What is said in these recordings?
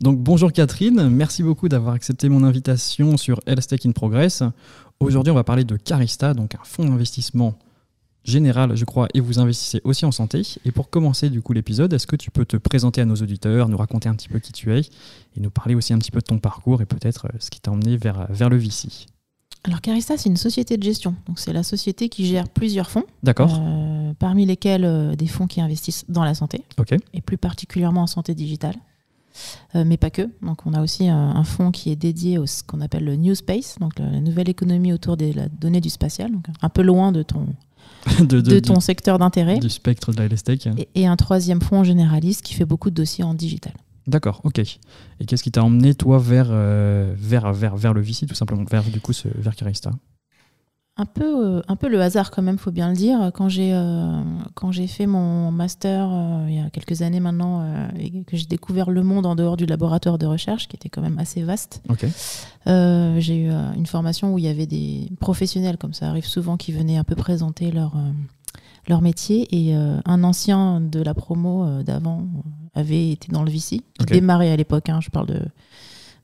Donc bonjour Catherine, merci beaucoup d'avoir accepté mon invitation sur Health in Progress. Aujourd'hui, on va parler de Carista, donc un fonds d'investissement général, je crois, et vous investissez aussi en santé. Et pour commencer du coup l'épisode, est-ce que tu peux te présenter à nos auditeurs, nous raconter un petit peu qui tu es, et nous parler aussi un petit peu de ton parcours et peut-être euh, ce qui t'a emmené vers, vers le VC alors Carista, c'est une société de gestion. Donc c'est la société qui gère plusieurs fonds. D'accord. Euh, parmi lesquels euh, des fonds qui investissent dans la santé. Ok. Et plus particulièrement en santé digitale. Mais pas que. Donc on a aussi un, fonds qui est dédié à ce qu'on appelle le New Space, donc la nouvelle économie autour des la donnée du spatial, donc un peu loin de ton de, ton secteur d'intérêt. Du spectre de la et, et, un troisième fonds généraliste qui fait beaucoup de dossiers en digital. D'accord, ok. Et qu'est-ce qui t'a emmené, toi, vers, euh, vers, vers, vers le VC, tout simplement, vers, du coup, ce, vers Carista? Un peu, euh, un peu le hasard quand même, faut bien le dire. Quand j'ai euh, quand j'ai fait mon master il y a quelques années maintenant et que j'ai découvert le monde en dehors du laboratoire de recherche, qui était quand même assez vaste, j'ai eu une formation où il y avait des professionnels, comme ça arrive souvent, qui venaient un peu présenter leur leur métier. Et un ancien de la promo d'avant avait été dans le VC, qui démarrait à l'époque. Hein, je parle de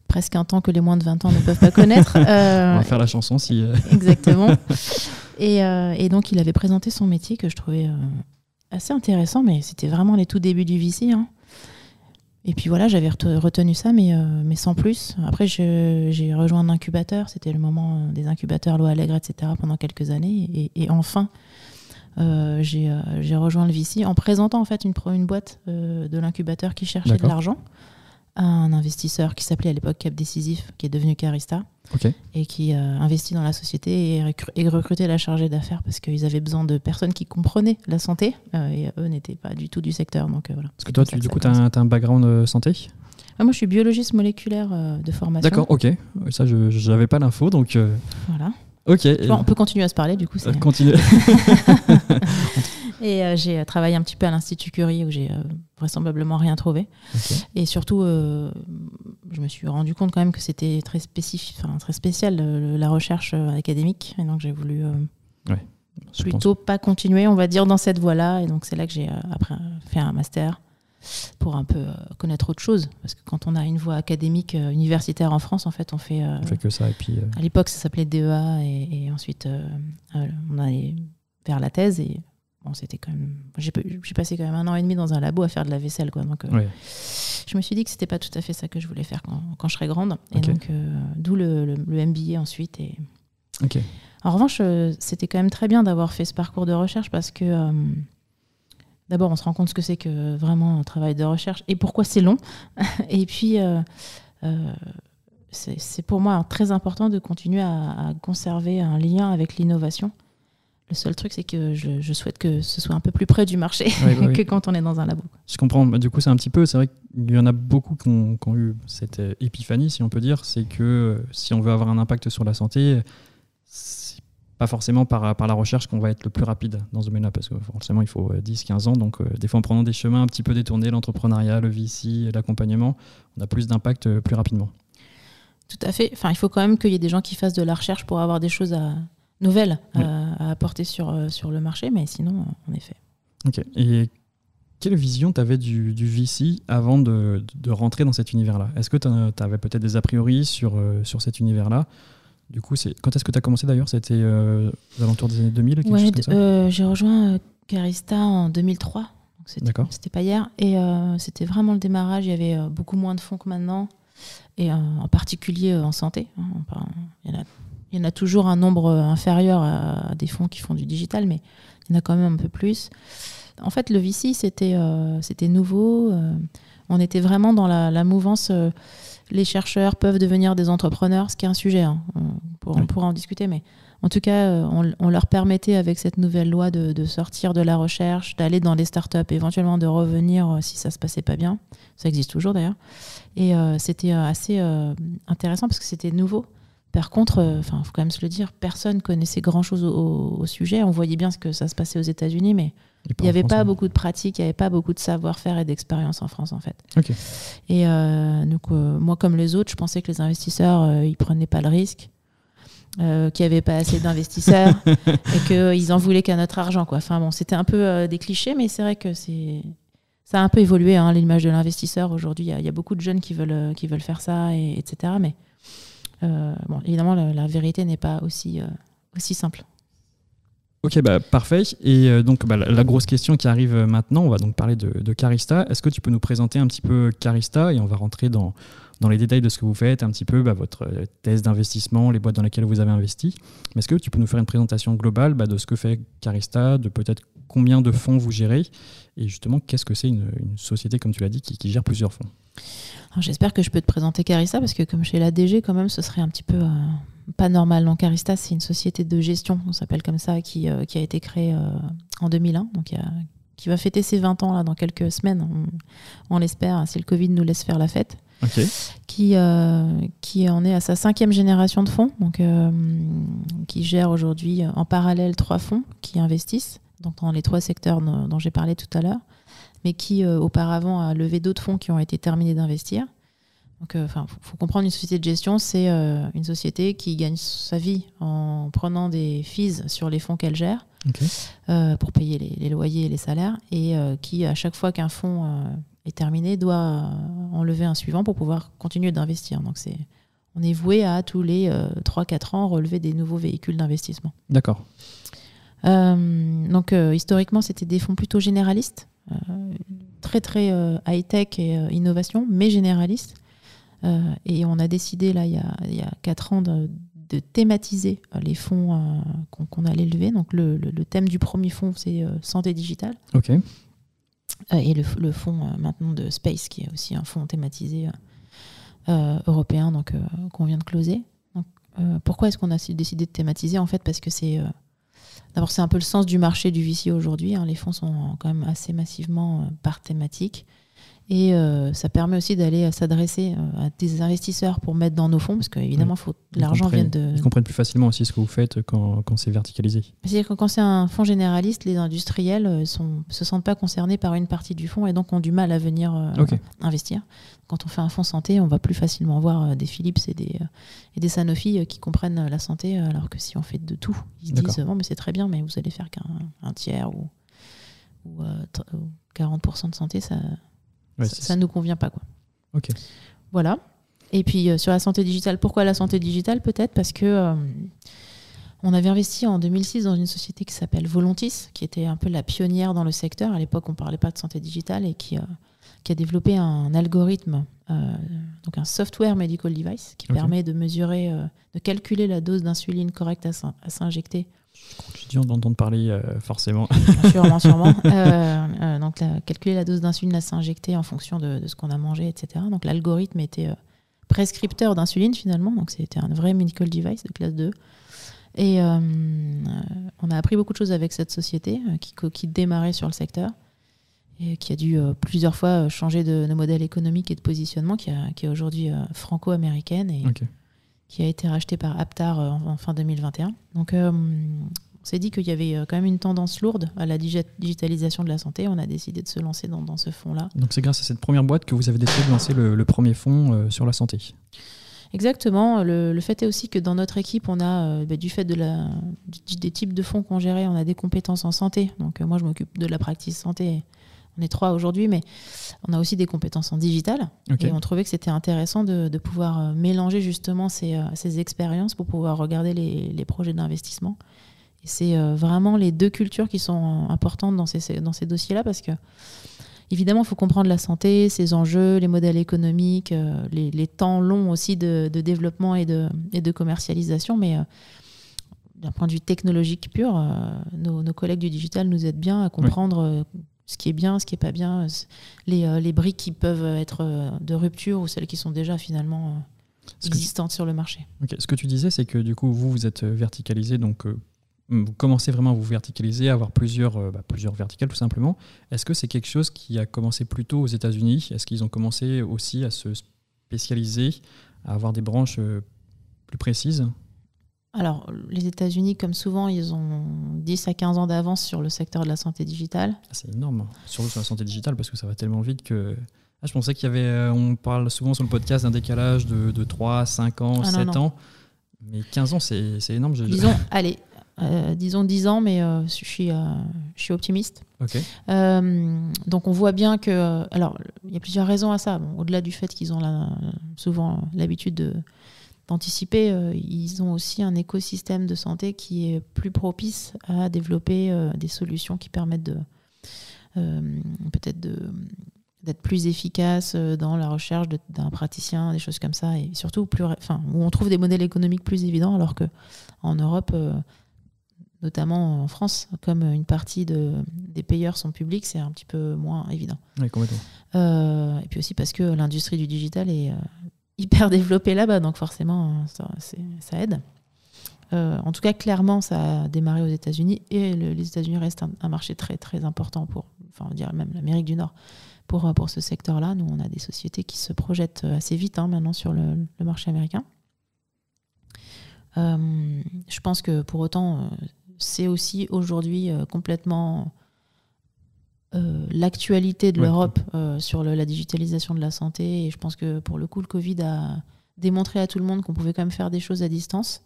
presque un temps que les moins de 20 ans ne peuvent pas connaître. On va faire la chanson si. Euh, Exactement. Euh, et, donc, il avait présenté son métier que je trouvais euh, assez intéressant, mais c'était vraiment les tout débuts du VC. Hein. Et puis voilà, j'avais retenu ça, mais, mais sans plus. Après, j'ai rejoint un incubateur. C'était le moment des incubateurs Loi Allègre, etc. pendant quelques années. Et, enfin, j'ai rejoint le VC en présentant en fait une, une boîte de l'incubateur qui cherchait de l'argent un investisseur qui s'appelait à l'époque Cap Décisif, qui est devenu Carista, et qui a investi dans la société et, recruté la chargée d'affaires parce qu'ils avaient besoin de personnes qui comprenaient la santé, euh, et eux n'étaient pas du tout du secteur. Donc, euh, voilà. Parce que toi, tu, du coup, tu as, un background euh, santé? Ah, Moi, je suis biologiste moléculaire de formation. D'accord, ok. Ça, je n'avais pas l'info, donc... Voilà. Ok. on peut continuer à se parler, du coup. Continuer. Et euh, j'ai euh, travaillé un petit peu à l'Institut Curie où j'ai euh, vraisemblablement rien trouvé. Et surtout, je me suis rendu compte quand même que c'était très, spécifique, très spécial la recherche académique. Et donc j'ai voulu plutôt pas continuer, on va dire, dans cette voie-là. Et donc c'est là que j'ai après fait un master pour un peu connaître autre chose. Parce que quand on a une voie académique universitaire en France, en fait, on fait. on fait que ça. Et puis, À l'époque, ça s'appelait DEA. Et, et ensuite, on allait vers la thèse. Et bon, c'était quand même. J'ai passé quand même un an et demi dans un labo à faire de la vaisselle, quoi. Donc, euh, je me suis dit que c'était pas tout à fait ça que je voulais faire quand, quand je serais grande. Et donc, euh, d'où le, le, MBA ensuite. Et... En revanche, euh, c'était quand même très bien d'avoir fait ce parcours de recherche parce que. D'abord, on se rend compte ce que c'est que vraiment un travail de recherche et pourquoi c'est long. et puis, c'est pour moi très important de continuer à conserver un lien avec l'innovation le seul truc, c'est que je, souhaite que ce soit un peu plus près du marché bah que quand on est dans un labo. Je comprends. Bah, du coup, c'est un petit peu. C'est vrai qu'il y en a beaucoup qui ont, eu cette euh, épiphanie, si on peut dire. C'est que euh, si on veut avoir un impact sur la santé, pas forcément par, par la recherche qu'on va être le plus rapide dans ce domaine-là, parce que forcément, il faut 10-15 euh, ans. Donc, des fois, en prenant des chemins un petit peu détournés, l'entrepreneuriat, le VC, l'accompagnement, on a plus d'impact plus rapidement. Tout à fait. Enfin, il faut quand même qu'il y ait des gens qui fassent de la recherche pour avoir des choses à, nouvelles euh, à, apporter sur, euh, sur le marché, mais sinon, en effet. Ok. Et quelle vision tu avais du, du, VC avant de, de, rentrer dans cet univers-là? Est-ce que tu avais peut-être des a priori sur, euh, sur cet univers-là? Du coup, quand est-ce que tu as commencé d'ailleurs? C'était aux alentours des années 2000 ouais, J'ai rejoint Carista en 2003. C'était pas hier. Et c'était vraiment le démarrage. Il y avait beaucoup moins de fonds que maintenant. Et en particulier en santé. Hein. il y en a il y en a toujours un nombre inférieur à des fonds qui font du digital, mais il y en a quand même un peu plus. En fait, le VC, c'était euh, nouveau. Euh, on était vraiment dans la, mouvance. Euh, les chercheurs peuvent devenir des entrepreneurs, ce qui est un sujet. Hein. On, pourra en discuter, mais en tout cas, on, leur permettait avec cette nouvelle loi de, sortir de la recherche, d'aller dans les startups, éventuellement de revenir si ça se passait pas bien. Ça existe toujours d'ailleurs. Et c'était assez intéressant parce que c'était nouveau. Par contre, euh, enfin, faut quand même se le dire, personne connaissait grand-chose au, sujet. On voyait bien ce que ça se passait aux États-Unis, mais il n'y avait pas beaucoup de pratique, il n'y avait pas beaucoup de savoir-faire et d'expérience en France, en fait. Et euh, donc, euh, moi, comme les autres, je pensais que les investisseurs, ils prenaient pas le risque. qu'il n'y avait pas assez d'investisseurs et qu'ils en voulaient qu'à notre argent. Quoi. Enfin bon, c'était un peu des clichés, mais c'est vrai que c'est ça a un peu évolué, hein, l'image de l'investisseur. Aujourd'hui, il y, a beaucoup de jeunes qui veulent, qui veulent faire ça, et, etc. Mais bon, évidemment, la, vérité n'est pas aussi, aussi simple. Ok, bah, parfait. Et donc, bah, la, grosse question qui arrive maintenant, on va donc parler de, Carista. Est-ce que tu peux nous présenter un petit peu Carista et on va rentrer dans, dans les détails de ce que vous faites, un petit peu bah, votre euh, thèse d'investissement, les boîtes dans lesquelles vous avez investi. Mais est-ce que tu peux nous faire une présentation globale bah, de ce que fait Carista, de peut-être combien de fonds vous gérez et justement qu'est-ce que c'est une, société, comme tu l'as dit, qui, gère plusieurs fonds? J'espère que je peux te présenter Carista parce que comme chez l'ADG, quand même, ce serait un petit peu euh, pas normal. Donc Carista, c'est une société de gestion, on s'appelle comme ça, qui, euh, qui a été créée en 2001, donc qui va fêter ses 20 ans là, dans quelques semaines, on, on l'espère, si le Covid nous laisse faire la fête. Qui, euh, qui en est à sa cinquième génération de fonds, donc, euh, qui gère aujourd'hui en parallèle trois fonds qui investissent donc dans les trois secteurs dont, j'ai parlé tout à l'heure, mais qui euh, auparavant a levé d'autres fonds qui ont été terminés d'investir. Donc, enfin, faut comprendre une société de gestion, c'est une société qui gagne sa vie en prenant des fees sur les fonds qu'elle gère pour payer les, les, loyers et les salaires, et qui à chaque fois qu'un fonds est terminé, doit enlever un suivant pour pouvoir continuer d'investir. Donc c'est, on est voué à tous les 3-4 euh, ans relever des nouveaux véhicules d'investissement. D'accord. Euh, donc euh, historiquement, c'était des fonds plutôt généralistes, très très high-tech et innovation, mais généralistes. Et on a décidé là il y a, il y a 4 ans de, thématiser les fonds qu'on allait lever. Donc le, le, thème du premier fonds, c'est santé digitale. Ok. Euh, et le, le fonds euh, maintenant de Space, qui est aussi un fonds thématisé euh, européen, donc qu'on vient de closer. Donc, pourquoi est-ce qu'on a décidé de thématiser? En fait, parce que c'est D'abord, c'est un peu le sens du marché du VC aujourd'hui. Hein. Les fonds sont quand même assez massivement par thématique. Et euh, ça permet aussi d'aller s'adresser euh, à des investisseurs pour mettre dans nos fonds, parce qu'évidemment, faut l'argent vient de. Ils comprennent plus facilement aussi ce que vous faites quand, quand c'est verticalisé. C'est-à-dire que quand c'est un fonds généraliste, les industriels ne euh, se sentent pas concernés par une partie du fonds et donc ont du mal à venir investir. Quand on fait un fonds santé, on va plus facilement voir des Philips et des, et des Sanofi qui comprennent la santé, alors que si on fait de tout, ils se disent bon, mais c'est très bien, mais vous allez faire qu'un tiers ou, ou 40% de santé, ça ça ne nous convient pas. Quoi. Ok. Voilà. Et puis euh, sur la santé digitale, pourquoi la santé digitale Peut-être? Parce que euh, on avait investi en 2006 dans une société qui s'appelle Volontis, qui était un peu la pionnière dans le secteur. À l'époque, on ne parlait pas de santé digitale et qui, euh, qui a développé un algorithme, donc un software medical device, qui permet de mesurer, de calculer la dose d'insuline correcte à s'injecter continue d'entendre parler euh, forcément. Sûrement, sûrement. Euh, euh, donc, calculer la dose d'insuline à s'injecter en fonction de, ce qu'on a mangé, etc. Donc, l'algorithme était prescripteur d'insuline finalement. Donc, c'était un vrai medical device de classe 2. Et on a appris beaucoup de choses avec cette société qui, qui démarrait sur le secteur et qui a dû plusieurs fois changer de, modèle économique et de positionnement, qui, qui est aujourd'hui franco-américaine et qui a été racheté par Aptar euh, en, fin 2021. Donc, euh, on s'est dit qu'il y avait euh, quand même une tendance lourde à la digitalisation de la santé. On a décidé de se lancer dans, ce fonds-là. Donc, c'est grâce à cette première boîte que vous avez décidé de lancer le, premier fonds sur la santé. Exactement. Le, fait est aussi que dans notre équipe, on a, bah, du fait de la, des types de fonds qu'on gérait, on a des compétences en santé. Donc, moi, je m'occupe de la pratique santé on est trois aujourd'hui, mais on a aussi des compétences en digital. Et on trouvait que c'était intéressant de, pouvoir euh, mélanger justement ces, euh, ces, expériences pour pouvoir regarder les, projets d'investissement. Et c'est euh, vraiment les deux cultures qui sont importantes dans ces, dans ces dossiers-là parce que, évidemment, il faut comprendre la santé, ses enjeux, les modèles économiques, les, temps longs aussi de, développement et de, et de commercialisation. Mais d'un point de vue technologique pur, nos, nos, collègues du digital nous aident bien à comprendre ce qui est bien, ce qui est pas bien, les, euh, les briques qui peuvent être euh, de rupture ou celles qui sont déjà finalement euh, existantes sur le marché. Ce que tu disais, c'est que du coup, vous, vous êtes verticalisé, donc vous commencez vraiment à vous verticaliser, à avoir plusieurs, bah, plusieurs verticales tout simplement. Est-ce que c'est quelque chose qui a commencé plus tôt aux États-Unis? Est-ce qu'ils ont commencé aussi à se spécialiser, à avoir des branches plus précises? Alors, les États-Unis, comme souvent, ils ont 10 à 15 ans d'avance sur le secteur de la santé digitale. Ah, c'est énorme, surtout sur la santé digitale, parce que ça va tellement vite que. Ah, je pensais qu'il y avait. Euh, on parle souvent sur le podcast d'un décalage de, de, 3, 5 ans, 7 ah, ans. Mais 15 ans, c'est énorme. Disons, allez, disons 10 ans, mais je, suis, je suis optimiste. donc on voit bien que... Alors, il y a plusieurs raisons à ça. Au-delà du fait qu'ils ont souvent l'habitude de d'anticiper, ils ont aussi un écosystème de santé qui est plus propice à développer des solutions qui permettent de peut-être de d'être plus efficace euh, dans la recherche d'un praticien, des choses comme ça, et surtout plus, enfin, où on trouve des modèles économiques plus évidents, alors que en Europe, euh, notamment en France, comme une partie de, des payeurs sont publics, c'est un petit peu moins évident. Oui, complètement. Euh, et puis aussi parce que l'industrie du digital est hyper développée là-bas, donc forcément, ça, aide. en tout cas, clairement, ça a démarré aux États-Unis et les États-Unis restent un, marché très très important pour, enfin, on dirait même l'Amérique du Nord pour, pour ce secteur-là. Nous, on a des sociétés qui se projettent assez vite hein, maintenant sur le, marché américain. Euh, je pense que pour autant, euh, c'est aussi aujourd'hui euh, l'actualité de l'Europe sur la digitalisation de la santé. Et je pense que pour le coup, le Covid a démontré à tout le monde qu'on pouvait quand même faire des choses à distance.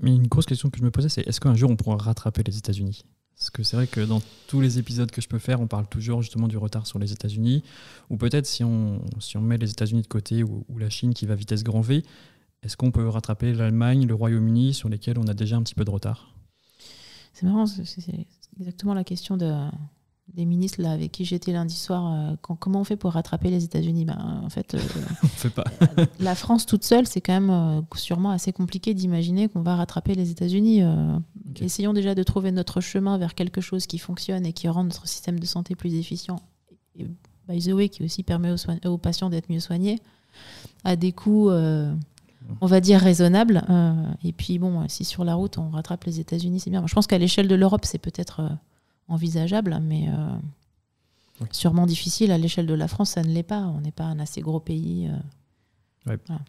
Mais une grosse question que je me posais, c'est est-ce qu'un jour on pourra rattraper les États-Unis? Parce que c'est vrai que dans tous les épisodes que je peux faire, on parle toujours justement du retard sur les États-Unis. Ou peut-être si on, si on met les États-Unis de côté ou, la Chine qui va vitesse grand V, est-ce qu'on peut rattraper l'Allemagne, le Royaume-Uni sur lesquels on a déjà un petit peu de retard? C'est marrant, c'est exactement la question de, des ministres là, avec qui j'étais lundi soir, euh, comment on fait pour rattraper les États-Unis? Ben, En fait, euh, on fait pas. la France toute seule, c'est quand même euh, sûrement assez compliqué d'imaginer qu'on va rattraper les États-Unis. Essayons déjà de trouver notre chemin vers quelque chose qui fonctionne et qui rend notre système de santé plus efficient. Et, by the way, qui aussi permet aux, aux patients d'être mieux soignés à des coûts, on va dire, raisonnables. et puis, bon, si sur la route, on rattrape les États-Unis, c'est bien. je pense qu'à l'échelle de l'Europe, c'est peut-être envisageable, mais euh, sûrement difficile. À l'échelle de la France, ça ne l'est pas. On n'est pas un assez gros pays. Euh.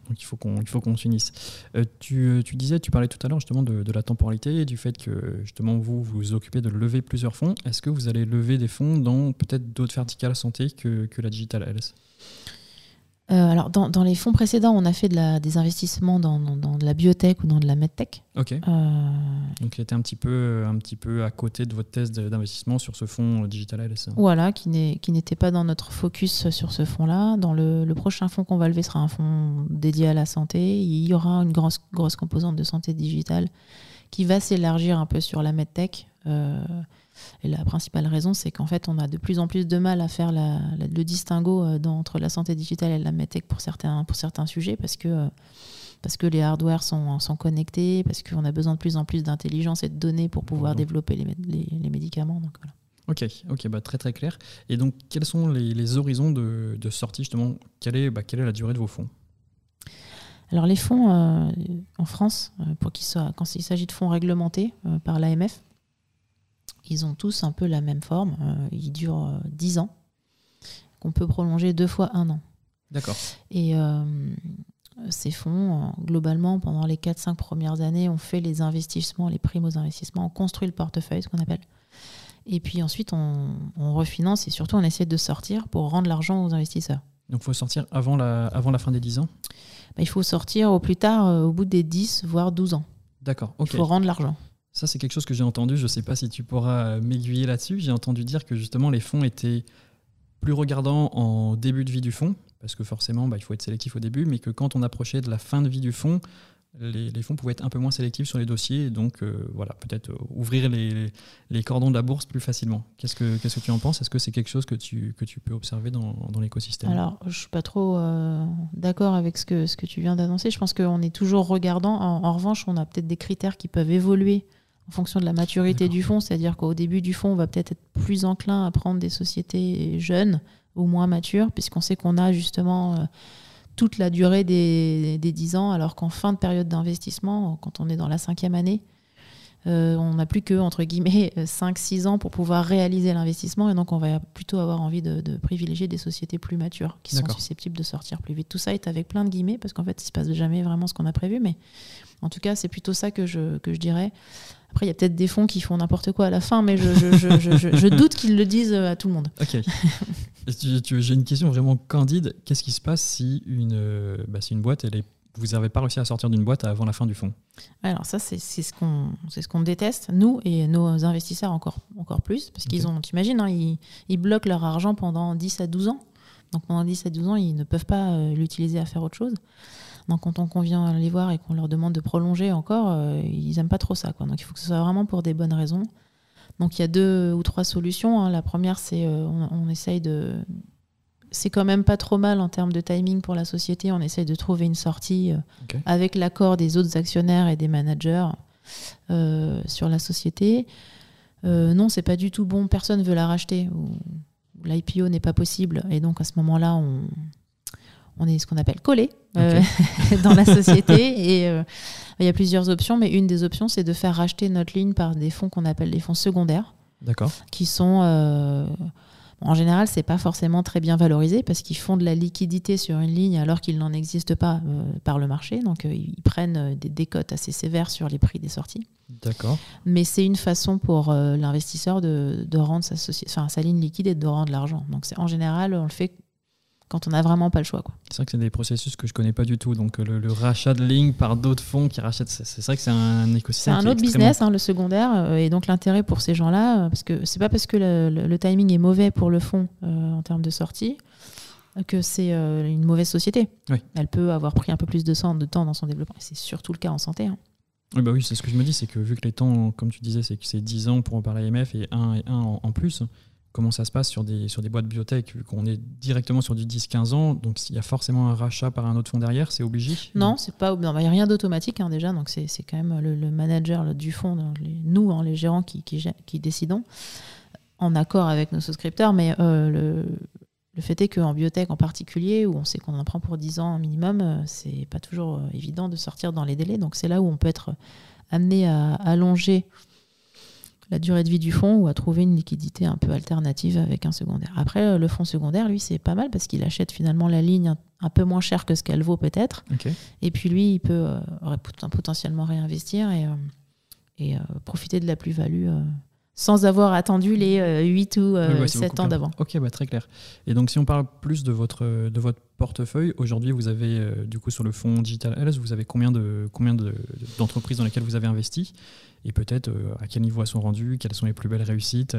Donc il faut qu'on il faut qu'on s'unisse. Euh, tu, tu, disais, tu parlais tout à l'heure justement de, de, la temporalité et du fait que justement vous vous occupez de lever plusieurs fonds. Est-ce que vous allez lever des fonds dans peut-être d'autres verticales santé que, que la digital health? Euh, alors, dans, dans, les fonds précédents, on a fait de la, des investissements dans, dans, de la biotech ou dans de la medtech. Ok. Euh... Donc, il était un petit, peu, un petit peu à côté de votre thèse d'investissement sur ce fonds Digital LS. Voilà, qui n'était pas dans notre focus sur ce fonds-là. Dans le, le, prochain fonds qu'on va lever sera un fonds dédié à la santé. Il y aura une grosse, grosse composante de santé digitale qui va s'élargir un peu sur la medtech. Euh, et la principale raison, c'est qu'en fait, on a de plus en plus de mal à faire le distinguo euh, entre la santé digitale et la medtech pour certains, pour certains sujets, parce que, euh, parce que les hardwares sont, sont connectés, parce qu'on a besoin de plus en plus d'intelligence et de données pour pouvoir développer les, les, médicaments. Donc voilà. Ok, ok, bah très très clair. Et donc, quels sont les, horizons de, de, sortie justement? Quelle est, bah, quelle est la durée de vos fonds? Alors les fonds euh, en France, pour qu'ils soient, quand il s'agit de fonds réglementés par l'AMF, ils ont tous un peu la même forme. Euh, ils durent 10 euh, ans, qu'on peut prolonger deux fois un an. D'accord. Et euh, ces fonds, globalement, pendant les 4-5 premières années, on fait les investissements, les primes aux investissements, on construit le portefeuille, ce qu'on appelle. Et puis ensuite, on, refinance et surtout, on essaie de sortir pour rendre l'argent aux investisseurs. Donc, il faut sortir avant la, avant la fin des 10 ans? Bah, Il faut sortir au plus tard, au bout des 10, voire 12 ans. D'accord. Il faut rendre l'argent. Ça, c'est quelque chose que j'ai entendu. Je ne sais pas si tu pourras m'aiguiller là-dessus. J'ai entendu dire que justement, les fonds étaient plus regardants en début de vie du fonds, parce que forcément, bah, il faut être sélectif au début, mais que quand on approchait de la fin de vie du fonds, les, fonds pouvaient être un peu moins sélectifs sur les dossiers, et donc euh, voilà, peut-être euh, ouvrir les, cordons de la bourse plus facilement. Qu'est-ce que, que tu en penses? Est-ce que c'est quelque chose que tu, que tu peux observer dans, dans l'écosystème? Alors, je ne suis pas trop euh, d'accord avec ce que, ce que tu viens d'annoncer. Je pense qu'on est toujours regardant. en revanche, on a peut-être des critères qui peuvent évoluer en fonction de la maturité du fonds. C'est-à-dire qu'au début du fonds, on va peut-être être plus enclin à prendre des sociétés jeunes ou moins matures, puisqu'on sait qu'on a justement euh, toute la durée des, des 10 ans, alors qu'en fin de période d'investissement, quand on est dans la cinquième année, euh, on n'a plus que, entre guillemets, 5-6 ans pour pouvoir réaliser l'investissement. Et donc, on va plutôt avoir envie de, privilégier des sociétés plus matures qui sont susceptibles de sortir plus vite. Tout ça est avec plein de guillemets, parce qu'en fait, il ne se passe jamais vraiment ce qu'on a prévu. Mais en tout cas, c'est plutôt ça que je, que je dirais. Après, il y a peut-être des fonds qui font n'importe quoi à la fin, mais je, je, je, je doute qu'ils le disent à tout le monde. Ok. J'ai une question vraiment candide. Qu'est-ce qui se passe si une, euh, bah, si une boîte elle est vous n'avez pas réussi à sortir d'une boîte avant la fin du fonds. Alors ça, c'est ce qu'on ce qu'on déteste, nous et nos investisseurs encore, encore plus, parce qu'ils ont, t'imagines, hein, ils, ils, bloquent leur argent pendant 10 à 12 ans. Donc pendant 10 à 12 ans, ils ne peuvent pas euh, l'utiliser à faire autre chose. Donc quand on, vient les voir et qu'on leur demande de prolonger encore, euh, ils n'aiment pas trop ça. Quoi. Donc il faut que ce soit vraiment pour des bonnes raisons. Donc il y a deux ou trois solutions. Hein. La première, c'est euh, on, essaye de... C'est quand même pas trop mal en termes de timing pour la société. On essaye de trouver une sortie avec l'accord des autres actionnaires et des managers sur la société. non, c'est pas du tout bon. Personne veut la racheter l'IPO n'est pas possible. Et donc à ce moment-là, on, on est ce qu'on appelle collé euh, dans la société. Et euh, il y a plusieurs options, mais une des options, c'est de faire racheter notre ligne par des fonds qu'on appelle des fonds secondaires. D'accord. Qui sont. Euh, en général, c'est pas forcément très bien valorisé parce qu'ils font de la liquidité sur une ligne alors qu'il n'en existe pas par le marché. Donc, ils prennent des décotes assez sévères sur les prix des sorties. D'accord. Mais c'est une façon pour euh, l'investisseur de, de, rendre sa, enfin, sa ligne liquide et de rendre l'argent. Donc en général, on le fait quand on n'a vraiment pas le choix. C'est vrai que c'est des processus que je connais pas du tout. Donc le, rachat de lignes par d'autres fonds qui rachètent, c'est vrai que c'est un écosystème. C'est un autre business, hein, le secondaire. Euh, et donc l'intérêt pour ces gens-là, euh, parce que c'est pas parce que le, timing est mauvais pour le fonds en termes de sortie que c'est une mauvaise société. Elle peut avoir pris un peu plus de temps dans son développement. C'est surtout le cas en santé. Hein. Oui, bah oui c'est ce que je me dis, c'est que vu que les temps, comme tu disais, c'est que c'est 10 ans pour parler l'AMF et 1 et 1 en, plus, comment ça se passe sur des, sur des boîtes biotech, vu qu'on est directement sur du 10-15 ans, donc s'il y a forcément un rachat par un autre fonds derrière, c'est obligé Non, c'est pas il n'y a rien d'automatique hein, déjà, donc c'est quand même le, manager du fonds, nous, hein, les gérants qui, qui, qui, décidons, en accord avec nos souscripteurs, mais euh, le, le fait est qu'en biotech en particulier, où on sait qu'on en prend pour 10 ans minimum, euh, c'est pas toujours euh, évident de sortir dans les délais. Donc c'est là où on peut être amené à allonger la durée de vie du fonds ou à trouver une liquidité un peu alternative avec un secondaire. Après, euh, le fonds secondaire, lui, c'est pas mal parce qu'il achète finalement la ligne un, peu moins cher que ce qu'elle vaut peut-être. Et puis lui, il peut potentiellement réinvestir et, et profiter de la plus-value sans avoir attendu les 8 euh, ou 7 euh, ans d'avant. Ok, bah, très clair. Et donc si on parle plus de votre, de votre portefeuille, aujourd'hui vous avez euh, du coup sur le fonds Digital Health, vous avez combien de combien d'entreprises dans lesquelles vous avez investi? Et peut-être à quel niveau elles sont rendues, quelles sont les plus belles réussites?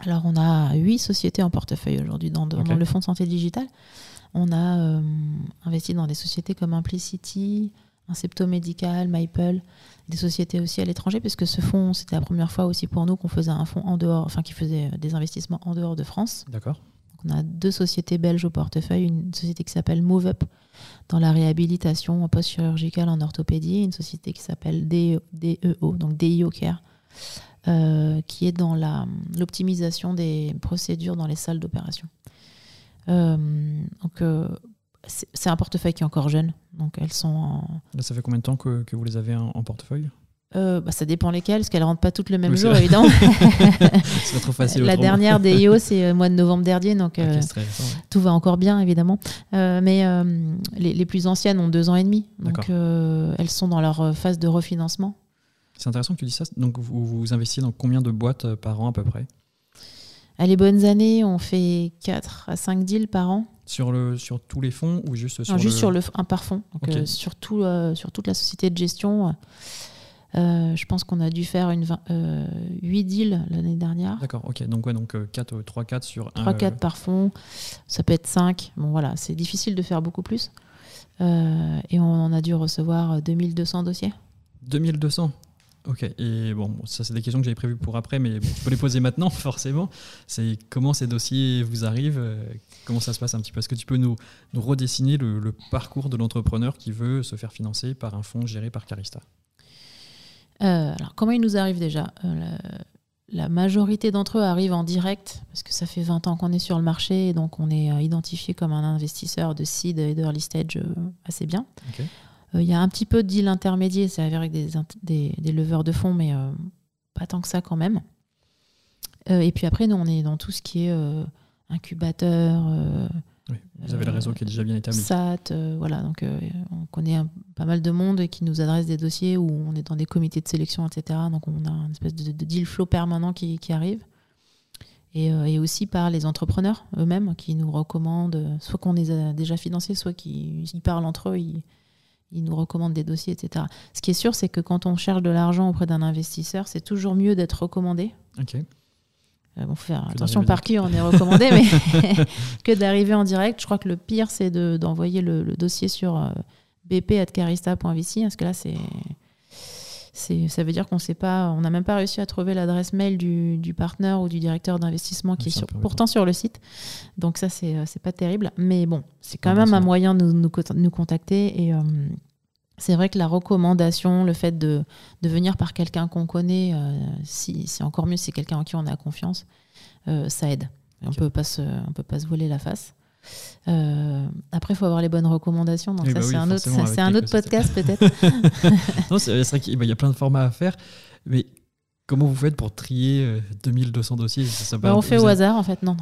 Alors on a 8 sociétés en portefeuille aujourd'hui dans, le fonds de santé digital. On a investi dans des sociétés comme Implicity, Incepto Medical, Maple, des sociétés aussi à l'étranger, puisque ce fonds, c'était la première fois aussi pour nous qu'on faisait un fonds en dehors, enfin qui faisait des investissements en dehors de France. D'accord. On a deux sociétés belges au portefeuille, une société qui s'appelle MoveUp dans la réhabilitation post-chirurgicale en orthopédie, une société qui s'appelle DEO, donc DIO Care, euh, qui est dans l'optimisation des procédures dans les salles d'opération. Euh, donc euh, c'est un portefeuille qui est encore jeune. Donc elles sont ça fait combien de temps que, que vous les avez en, portefeuille euh, bah, ça dépend lesquelles, parce qu'elles ne rentrent pas toutes le même jour, évidemment. c'est trop facile. La dernière des IO, c'est le euh, mois de novembre dernier, donc euh, tout va encore bien, évidemment. mais les, les, plus anciennes ont deux ans et demi, donc elles sont dans leur phase de refinancement. C'est intéressant que tu dis ça. Donc vous, vous investissez dans combien de boîtes par an à peu près? À les bonnes années, on fait 4 à 5 deals par an. Sur, le, sur tous les fonds ou juste sur non, juste le... sur le, un par fonds. Donc, euh, sur, tout, euh, sur toute la société de gestion. Euh, je pense qu'on a dû faire une 8 deals l'année dernière. D'accord, ok. Donc, ouais, donc 4, 3-4 sur 3-4 par fonds. Ça peut être 5. Bon, voilà, c'est difficile de faire beaucoup plus. et on en a dû recevoir 2200 dossiers. 2200 Ok, et bon, ça c'est des questions que j'avais prévues pour après, mais bon, je peux les poser maintenant forcément. C'est comment ces dossiers vous arrivent, comment ça se passe un petit peu Est-ce que tu peux nous, nous redessiner le, parcours de l'entrepreneur qui veut se faire financer par un fonds géré par Carista? Euh, Alors comment il nous arrive déjà? Euh, la, majorité d'entre eux arrivent en direct, parce que ça fait 20 ans qu'on est sur le marché, et donc on est identifié comme un investisseur de seed et d'early stage assez bien. Il euh, y a un petit peu de deal intermédiaire, c'est avec des, des, des, leveurs de fonds, mais euh, pas tant que ça quand même. Euh, et puis après, nous, on est dans tout ce qui est incubateur. vous avez le réseau qui est déjà bien établi. SAT, voilà. Donc, on connaît pas mal de monde qui nous adresse des dossiers où on est dans des comités de sélection, etc. Donc, on a une espèce de, deal flow permanent qui, qui arrive. Et, et, aussi par les entrepreneurs eux-mêmes qui nous recommandent, soit qu'on les a déjà financés, soit qu'ils parlent entre eux, ils, ils nous recommandent des dossiers, etc. Ce qui est sûr, c'est que quand on cherche de l'argent auprès d'un investisseur, c'est toujours mieux d'être recommandé. Ok. Euh, bon, faut faire attention par qui on est recommandé, mais que d'arriver en direct. Je crois que le pire, c'est d'envoyer le, dossier sur euh, bp.carista.vc, parce que là, c'est ça veut dire qu'on sait pas, on n'a même pas réussi à trouver l'adresse mail du, du partenaire ou du directeur d'investissement qui est, pourtant sur le site. Donc ça, c'est, euh, pas terrible. Mais bon, c'est quand même un moyen de nous, nous, contacter. Et c'est vrai que la recommandation, le fait de, de venir par quelqu'un qu'on connaît, si, c'est encore mieux, c'est quelqu'un en qui on a confiance, euh, ça aide. On peut pas se, on peut pas se voler la face. Euh, après, il faut avoir les bonnes recommandations. Donc, ça, bah c'est un autre, c'est un autre podcast, peut-être. non, c'est vrai qu'il y a plein de formats à faire. Mais Comment vous faites pour trier 2200 euh, dossiers? Bah, On fait au hasard, en fait, non.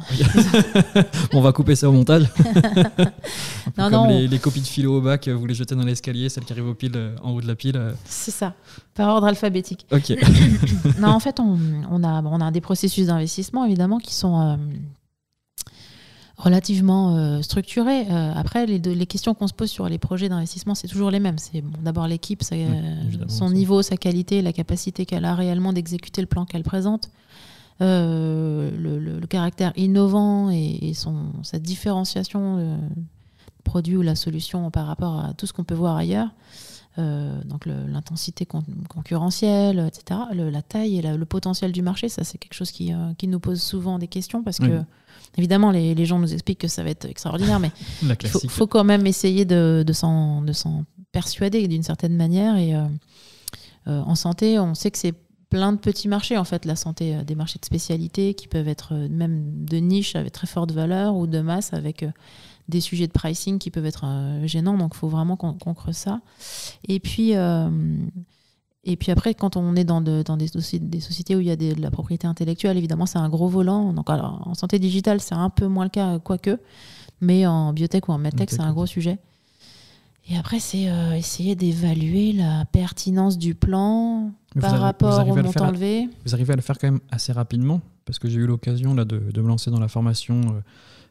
on va couper ça au montage. non, comme Les, copies de philo au bac, vous les jetez dans l'escalier, celles qui arrivent au pile, euh, en haut de la pile. Euh. C'est ça, par ordre alphabétique. Ok. non, en fait, on, on, a, on a des processus d'investissement, évidemment, qui sont relativement euh, structuré. Euh, après, les, les questions qu'on se pose sur les projets d'investissement, c'est toujours les mêmes. C'est d'abord l'équipe, son niveau, sa qualité, la capacité qu'elle a réellement d'exécuter le plan qu'elle présente, euh, le, caractère innovant et, son, sa différenciation produit ou la solution par rapport à tout ce qu'on peut voir ailleurs. Donc l'intensité concurrentielle, etc. la taille et le potentiel du marché, ça c'est quelque chose qui, qui, nous pose souvent des questions parce que Évidemment, les, gens nous expliquent que ça va être extraordinaire, mais il faut, quand même essayer de, de s'en persuader d'une certaine manière. Et euh, euh, en santé, on sait que c'est plein de petits marchés, en fait, la santé, euh, des marchés de spécialité qui peuvent être même de niche avec très forte valeur ou de masse avec des sujets de pricing qui peuvent être gênants. Donc, il faut vraiment qu'on creuse ça. Et puis, et puis après, quand on est dans, dans des, des, sociétés où il y a de la propriété intellectuelle, évidemment, c'est un gros volant. Donc, alors, en santé digitale, c'est un peu moins le cas, quoique. Mais en biotech ou en medtech, c'est un gros sujet. Et après, c'est euh, essayer d'évaluer la pertinence du plan par rapport au montant levé. Vous arrivez à le faire quand même assez rapidement, parce que j'ai eu l'occasion de, de, me lancer dans la formation euh,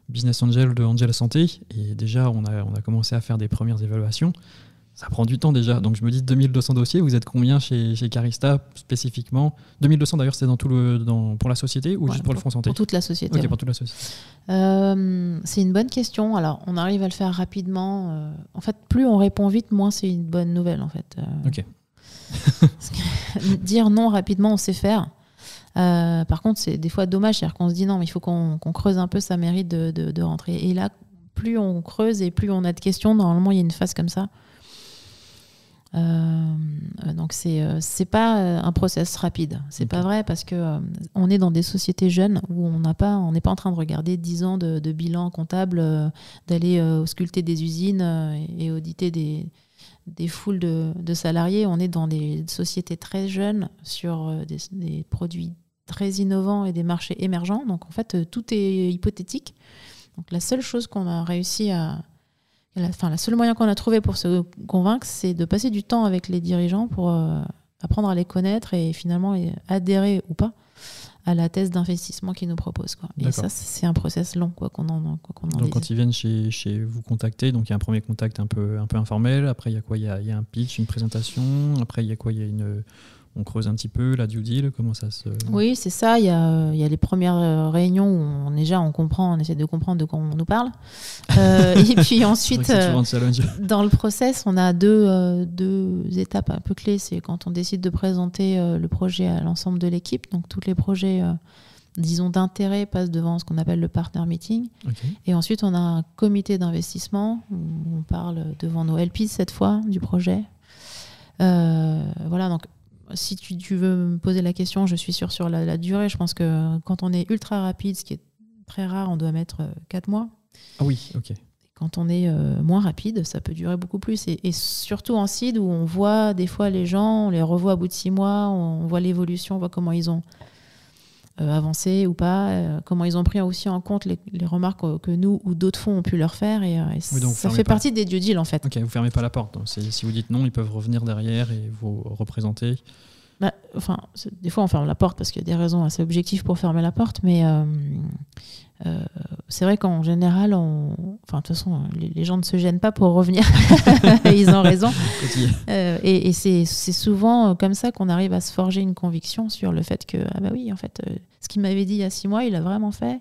Business Angel de Angel Santé, et déjà on a, on a commencé à faire des premières évaluations ça prend du temps déjà. Donc je me dis 2200 dossiers, vous êtes combien chez, chez Carista spécifiquement? 2200 d'ailleurs, c'est dans tout le, dans, pour la société ou juste pour, le fonds santé? Pour toute la société. Pour toute la société. Euh, c'est une bonne question. Alors on arrive à le faire rapidement. Euh, en fait, plus on répond vite, moins c'est une bonne nouvelle en fait. Euh. ok. dire non rapidement, on sait faire. Par contre, c'est des fois dommage, c'est-à-dire qu'on se dit non, mais il faut qu'on creuse un peu, ça mérite de, de, de rentrer. Et là, plus on creuse et plus on a de questions, normalement il y a une phase comme ça euh, donc c'est euh, c'est pas euh, un process rapide, c'est pas vrai parce que on est dans des sociétés jeunes où on n'a pas on n'est pas en train de regarder 10 ans de, bilan comptable, d'aller ausculter des usines et, auditer des, des foules de, de, salariés. On est dans des sociétés très jeunes sur des, des, produits très innovants et des marchés émergents. Donc en fait tout est hypothétique. Donc la seule chose qu'on a réussi à la, enfin, la seule moyen qu'on a trouvé pour se convaincre, c'est de passer du temps avec les dirigeants pour euh, apprendre à les connaître et finalement adhérer ou pas à la thèse d'investissement qu'ils nous proposent. Quoi. Et ça, c'est un process long. Quoi, qu'on en, donc, quand ils viennent chez, chez, vous contacter, donc il y a un premier contact un peu, un peu informel. Après, il y a quoi? Il y a, y a un pitch, une présentation. Après, il y a quoi? Il y a une on creuse un petit peu la due deal Comment ça se... Oui, c'est ça. Il y, a, il y a les premières euh, réunions où on, déjà on comprend, on essaie de comprendre de quoi on nous parle. Euh, et puis ensuite, euh, dans le process, on a deux, deux étapes un peu clés. C'est quand on décide de présenter le projet à l'ensemble de l'équipe. Donc tous les projets disons, d'intérêt passent devant ce qu'on appelle le partner meeting. Et ensuite, on a un comité d'investissement où on parle devant nos LP cette fois du projet. voilà, donc si tu, veux me poser la question, je suis sûre sur la, durée. Je pense que quand on est ultra rapide, ce qui est très rare, on doit mettre 4 euh, mois. Ah oui, ok. Quand on est euh, moins rapide, ça peut durer beaucoup plus. Et, surtout en seed, où on voit des fois les gens, on les revoit à bout de 6 mois, on voit l'évolution, on voit comment ils ont euh, avancé ou pas, comment ils ont pris aussi en compte les, remarques que nous ou d'autres fonds ont pu leur faire. Et, ça fait partie des due deals en fait. Ok, vous fermez pas la porte. Si vous dites non, ils peuvent revenir derrière et vous représenter. bah, enfin, des fois on ferme la porte parce qu'il y a des raisons assez objectives pour fermer la porte, mais euh, euh, c'est vrai qu'en général, on... enfin, de toute façon, les, gens ne se gênent pas pour revenir. Ils ont raison. Euh, et, c'est souvent comme ça qu'on arrive à se forger une conviction sur le fait que, ah bah oui, en fait, ce qu'il m'avait dit il y a six mois, il a vraiment fait.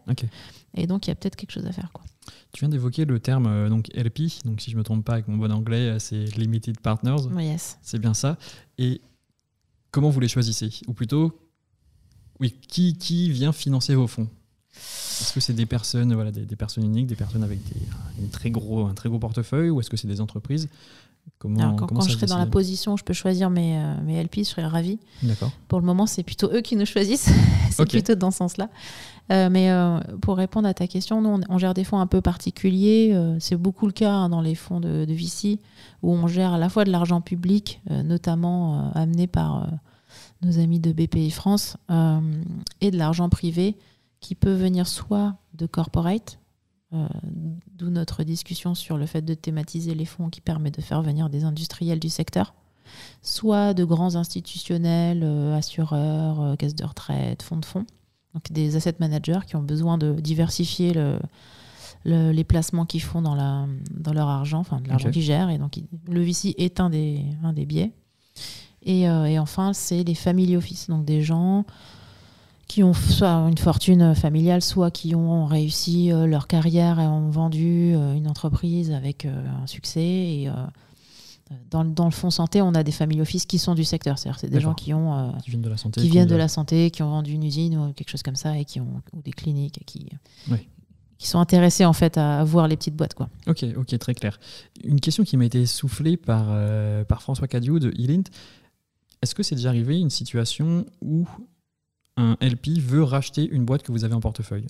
Et donc, il y a peut-être quelque chose à faire. Quoi. Tu viens d'évoquer le terme donc LP, donc si je ne me trompe pas avec mon bon anglais, c'est Limited Partners. yes. C'est bien ça. Et comment vous les choisissez? Ou plutôt, oui, qui, qui vient financer vos fonds? Est-ce que c'est des personnes, voilà, des, personnes uniques, des personnes avec des, très gros, un très gros portefeuille, ou est-ce que c'est des entreprises? Comment, quand, je serai dans la position où je peux choisir mes, euh, mes LP, je serai ravi. D'accord. Pour le moment, c'est plutôt eux qui nous choisissent. c'est plutôt dans ce sens-là. Euh, mais euh, pour répondre à ta question, nous, on, gère des fonds un peu particuliers. c'est beaucoup le cas hein, dans les fonds de, de, VC, où on gère à la fois de l'argent public, notamment amené par nos amis de BPI France, euh, et de l'argent privé qui peut venir soit de corporate, euh, d'où notre discussion sur le fait de thématiser les fonds qui permet de faire venir des industriels du secteur, soit de grands institutionnels, euh, assureurs, caisses de retraite, fonds de fonds, donc des asset managers qui ont besoin de diversifier le, les placements qu'ils font dans, la, dans leur argent, enfin de l'argent qu'ils gèrent. Et donc le VC est un des, un des biais. Euh, et, enfin, c'est les family office, donc des gens qui ont soit une fortune familiale, soit qui ont réussi euh, leur carrière et ont vendu euh, une entreprise avec un succès. Et dans, dans, le fonds santé, on a des family office qui sont du secteur. C'est-à-dire c'est des gens qui, ont, qui viennent de la santé, qui, viennent de la santé, qui ont vendu une usine ou quelque chose comme ça, et qui ont ou des cliniques, qui, qui sont intéressés en fait à voir les petites boîtes. Quoi. Ok, ok, très clair. Une question qui m'a été soufflée par, par François Cadiou de Elint. Est-ce que c'est déjà arrivé une situation où un LP veut racheter une boîte que vous avez en portefeuille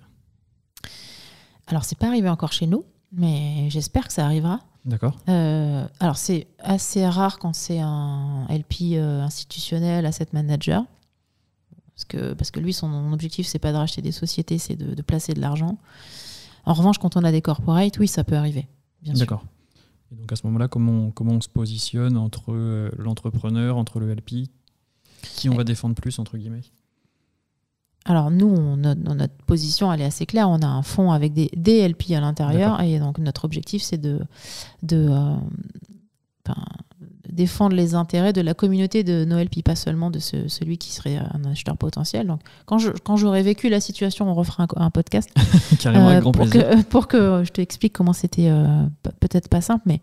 Alors, c'est pas arrivé encore chez nous, mais j'espère que ça arrivera. D'accord. Euh, alors, c'est assez rare quand c'est un LP euh, institutionnel, asset manager. Parce que, parce que lui, son objectif, c'est pas de racheter des sociétés, c'est de, de, placer de l'argent. En revanche, quand on a des corporates, oui, ça peut arriver. D'accord. Et donc à ce moment-là, comment, comment on se positionne entre euh, l'entrepreneur, entre le LP Qui on va défendre plus, entre guillemets? Alors nous, on, notre, position, elle est assez claire. On a un fonds avec des, des LP à l'intérieur et donc notre objectif, c'est de, de, euh, défendre les intérêts de la communauté de Noël, puis pas seulement de celui qui serait un acheteur potentiel. Donc, quand, je, quand j'aurai vécu la situation, on refera un, podcast. Carrément, avec euh, grand pour Que, pour que je t'explique comment c'était euh, peut-être pas simple, mais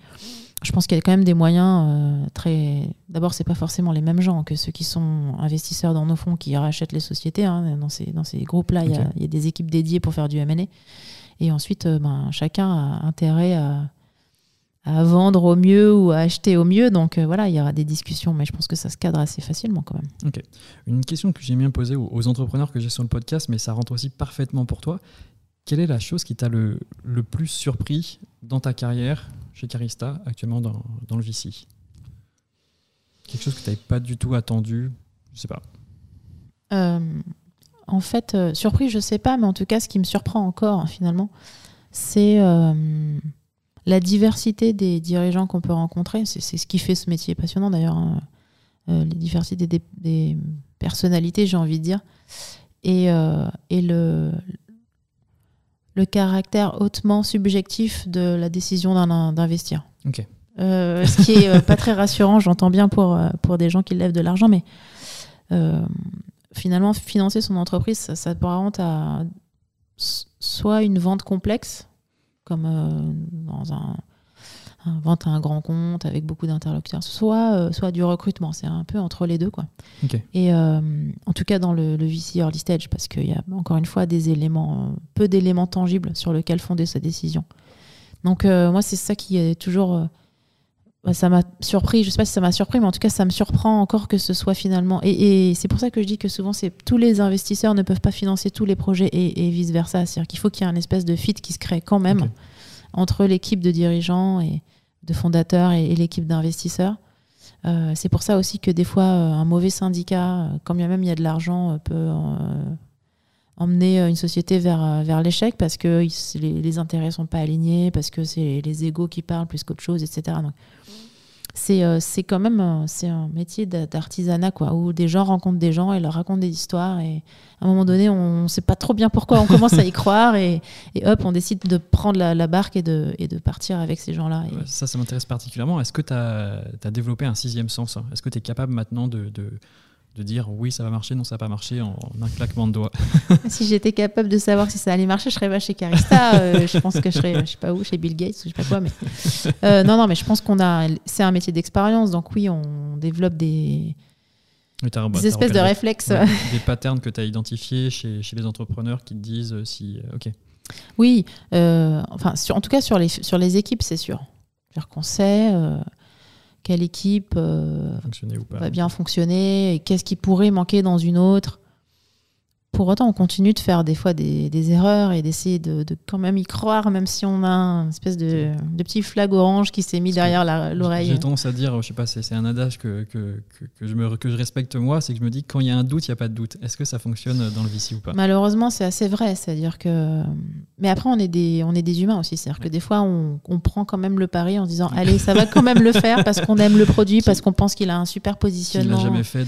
je pense qu'il y a quand même des moyens euh, très. D'abord, c'est pas forcément les mêmes gens que ceux qui sont investisseurs dans nos fonds qui rachètent les sociétés. Hein. Dans ces, dans ces groupes-là, il y, y, a des équipes dédiées pour faire du M&A. Et ensuite, ben, chacun a intérêt à à vendre au mieux ou à acheter au mieux. Donc euh, voilà, il y aura des discussions, mais je pense que ça se cadre assez facilement quand même. Ok. Une question que j'aime bien poser aux, entrepreneurs que j'ai sur le podcast, mais ça rentre aussi parfaitement pour toi. Quelle est la chose qui t'a le, le, plus surpris dans ta carrière chez Carista, actuellement dans, dans le VC Quelque chose que tu n'avais pas du tout attendu Je sais pas. Euh, en fait, euh, surpris, je sais pas, mais en tout cas, ce qui me surprend encore, hein, finalement, c'est la diversité des dirigeants qu'on peut rencontrer, c'est ce qui fait ce métier passionnant d'ailleurs, hein. euh, les diversités des, personnalités, j'ai envie de dire, et, euh, et le, le caractère hautement subjectif de la décision d'investir. Euh, ce qui est pas très rassurant, j'entends bien pour, pour des gens qui lèvent de l'argent, mais finalement, financer son entreprise, ça, ça à soit une vente complexe, comme euh, dans un, vente à un grand compte avec beaucoup d'interlocuteurs, soit, euh, soit du recrutement. C'est un peu entre les deux. Quoi. Et euh, en tout cas dans le, le VC early stage, parce qu'il y a encore une fois des éléments, peu d'éléments tangibles sur lesquels fonder sa décision. Donc moi, c'est ça qui est toujours bah, ça m'a surpris. Je sais pas si ça m'a surpris, mais en tout cas, ça me surprend encore que ce soit finalement. Et, c'est pour ça que je dis que souvent, c'est tous les investisseurs ne peuvent pas financer tous les projets et, vice versa. C'est-à-dire qu'il faut qu'il y ait un espèce de fit qui se crée quand même entre l'équipe de dirigeants et de fondateurs et, l'équipe d'investisseurs. Euh, c'est pour ça aussi que des fois, euh, un mauvais syndicat, euh, quand bien même il y a de l'argent, peut emmener une société vers, vers l'échec parce que les, intérêts sont pas alignés, parce que c'est les égaux qui parlent plus qu'autre chose, etc. c'est c'est quand même c'est un métier d'artisanat quoi où des gens rencontrent des gens et leur racontent des histoires et à un moment donné on ne sait pas trop bien pourquoi on commence à y croire et, et, hop on décide de prendre la, barque et de, et de partir avec ces gens là ça ça m'intéresse particulièrement. Est-ce que tu as, as, développé un sixième sens est-ce que tu es capable maintenant de, de de dire oui, ça va marcher, non, ça va pas marcher en, un claquement de doigts. si j'étais capable de savoir si ça allait marcher, je serais pas chez Carista. Euh, je pense que je serais, je sais pas où, chez Bill Gates ou je sais pas quoi. Mais euh, non, non, mais je pense qu'on a, c'est un métier d'expérience, donc oui, on développe des, des espèces de réflexes, des patterns que tu as identifiés chez, chez, les entrepreneurs qui te disent euh, si, ok. Oui, enfin, en tout cas sur les sur les équipes, c'est sûr. C'est-à-dire qu'on sait quelle équipe euh, va bien fonctionner et qu'est-ce qui pourrait manquer dans une autre. Pour autant, on continue de faire des fois des, erreurs et d'essayer de, quand même y croire, même si on a une espèce de, petit flag orange qui s'est mis derrière l'oreille. J'ai tendance à dire, je sais pas, c'est un adage que, que, que, je me, que je respecte moi, c'est que je me dis quand il y a un doute, il n'y a pas de doute. Est-ce que ça fonctionne dans le VC ou pas? Malheureusement, c'est assez vrai. C'est-à-dire que. Mais après, on est des, on est des humains aussi. C'est-à-dire que des fois, on, on, prend quand même le pari en disant, allez, ça va quand même le faire parce qu'on aime le produit, parce qu'on pense qu'il a un super positionnement. Il n'a jamais fait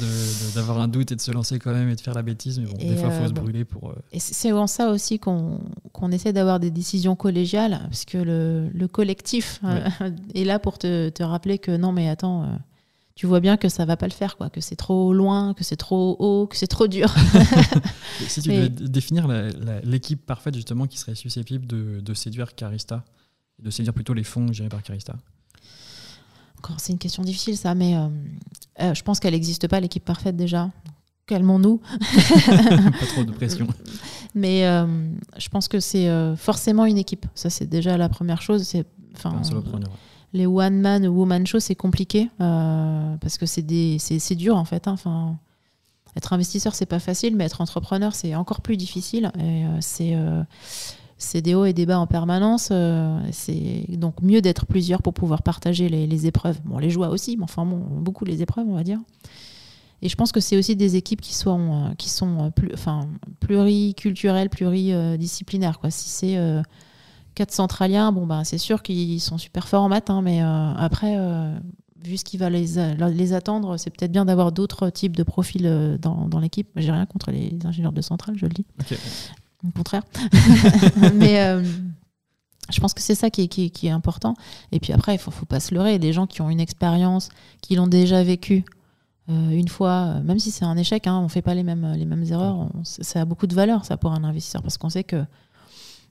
d'avoir un doute et de se lancer quand même et de faire la bêtise, mais bon, des fois, faut se brûler pour. Euh, et c'est en ça aussi qu'on essaie d'avoir des décisions collégiales, parce que le, le collectif euh, est là pour te, te, rappeler que non, mais attends, euh, tu vois bien que ça va pas le faire, quoi, que c'est trop loin, que c'est trop haut, que c'est trop dur. si tu devais définir l'équipe parfaite, justement, qui serait susceptible de, de séduire Carista, de séduire plutôt les fonds gérés par Carista? Encore, c'est une question difficile ça, mais je pense qu'elle n'existe pas l'équipe parfaite déjà calmons-nous. pas trop de pression. Mais euh, je pense que c'est euh, forcément une équipe. Ça, c'est déjà la première chose. C'est, enfin, les one man ou woman show, c'est compliqué euh, parce que c'est, des, c'est, dur en fait. Hein. Enfin, être investisseur, c'est pas facile, mais être entrepreneur, c'est encore plus difficile. Et c'est c'est des hauts et des bas en permanence. c'est donc mieux d'être plusieurs pour pouvoir partager les, les, épreuves. Bon, les joies aussi, mais enfin bon, beaucoup les épreuves, on va dire. Et je pense que c'est aussi des équipes qui sont, euh, qui sont euh, plus, enfin, pluriculturelles, pluridisciplinaires. Quoi. Si c'est euh, quatre centraliens, bon, bah, c'est sûr qu'ils sont super forts en maths, hein, mais après, vu ce qui va les, les attendre, c'est peut-être bien d'avoir d'autres types de profils dans, dans l'équipe. J'ai rien contre les ingénieurs de centrale, je le dis. Au contraire. mais je pense que c'est ça qui est, qui, qui est, important. Et puis après, il ne faut, faut, pas se leurrer. Des gens qui ont une expérience, qui l'ont déjà vécu, euh, une fois, même si c'est un échec, hein, on ne fait pas les mêmes, les mêmes erreurs, ça a beaucoup de valeur ça pour un investisseur parce qu'on sait que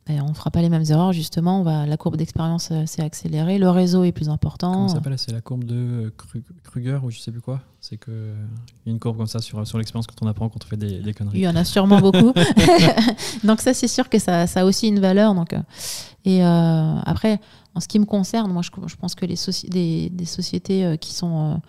ben, on ne fera pas les mêmes erreurs, justement, on va, la courbe d'expérience euh, s'est accélérée, le réseau est plus important. Comment ça s'appelle? C'est la courbe de euh, Kruger ou je sais plus quoi? C'est qu'il y a une courbe comme ça sur, sur l'expérience quand on apprend, quand on fait des, des conneries. Il y en a sûrement beaucoup. donc ça, c'est sûr que ça, ça, a aussi une valeur. Donc, et après, en ce qui me concerne, moi, je, je pense que les des, des, sociétés qui sont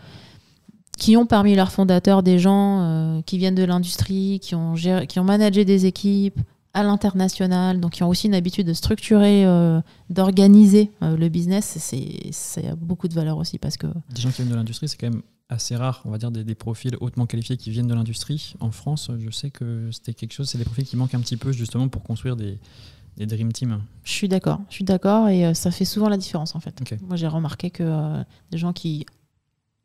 qui ont parmi leurs fondateurs des gens euh, qui viennent de l'industrie, qui ont, qui ont managé des équipes à l'international, donc qui ont aussi une habitude de structurer, euh, d'organiser euh, le business, c'est a beaucoup de valeur aussi parce que... Des gens qui viennent de l'industrie, c'est quand même assez rare, on va dire, des, des, profils hautement qualifiés qui viennent de l'industrie. En France, je sais que c'était quelque chose, c'est des profils qui manquent un petit peu justement pour construire des, des Dream Team. Je suis d'accord, je suis d'accord et ça fait souvent la différence en fait. Moi j'ai remarqué que des gens qui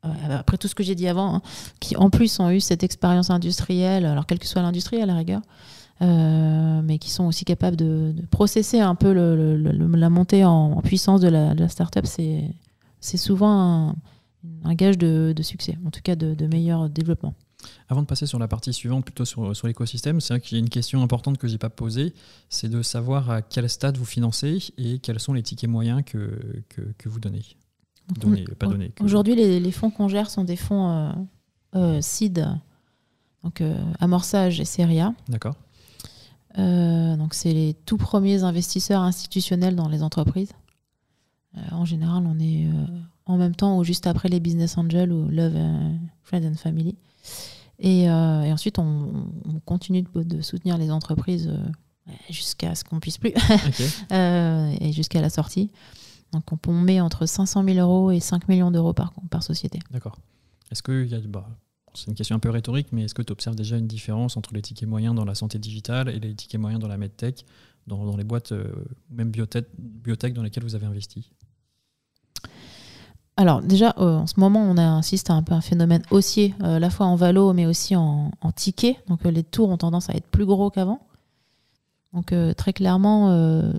après tout ce que j'ai dit avant, hein, qui en plus ont eu cette expérience industrielle, alors quelle que soit l'industrie à la rigueur, euh, mais qui sont aussi capables de, processer un peu la montée en, puissance de la, de la startup, c'est souvent un, gage de, succès, en tout cas de, meilleur développement. Avant de passer sur la partie suivante, plutôt sur, l'écosystème, c'est vrai qu'il y a une question importante que je n'ai pas posée, c'est de savoir à quel stade vous financez et quels sont les tickets moyens que vous donnez. Aujourd'hui, les, fonds qu'on gère sont des fonds euh, euh, seed, donc euh, amorçage et série D'accord. donc c'est les tout premiers investisseurs institutionnels dans les entreprises. en général, on est en même temps ou juste après les business angels ou love, friends and family. Et, ensuite, on, continue de, soutenir les entreprises jusqu'à ce qu'on puisse plus et jusqu'à la sortie. Donc on met entre 500 000 euros et 5 millions d'euros par, par société. D'accord. Est-ce que y a, bah, c'est une question un peu rhétorique, mais est-ce que tu observes déjà une différence entre les tickets moyens dans la santé digitale et les tickets moyens dans la medtech, dans, dans les boîtes, euh, même biotech, biotech dans lesquelles vous avez investi? Alors déjà, en ce moment, on assiste à un peu un phénomène haussier, à la fois en valo, mais aussi en, en ticket. Donc les tours ont tendance à être plus gros qu'avant. Donc très clairement,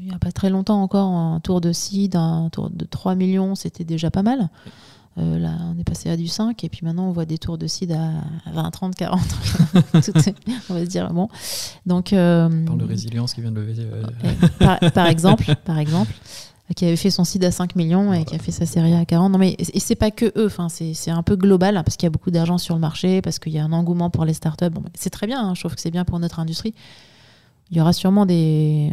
il n'y a pas très longtemps encore, un tour de seed, un tour de 3 millions, c'était déjà pas mal. Euh, là, on est passé à du 5 et puis maintenant on voit des tours de seed à 20, 30, 40. on va se dire bon. Donc, euh, de résilience qui vient de lever. Euh, par, exemple, par exemple, qui avait fait son seed à 5 millions et qui a fait sa série à 40. Non, mais et c'est pas que eux. Enfin, c'est un peu global hein, parce qu'il y a beaucoup d'argent sur le marché, parce qu'il y a un engouement pour les startups. Bon, c'est très bien. Hein, je trouve que c'est bien pour notre industrie. Il y aura sûrement des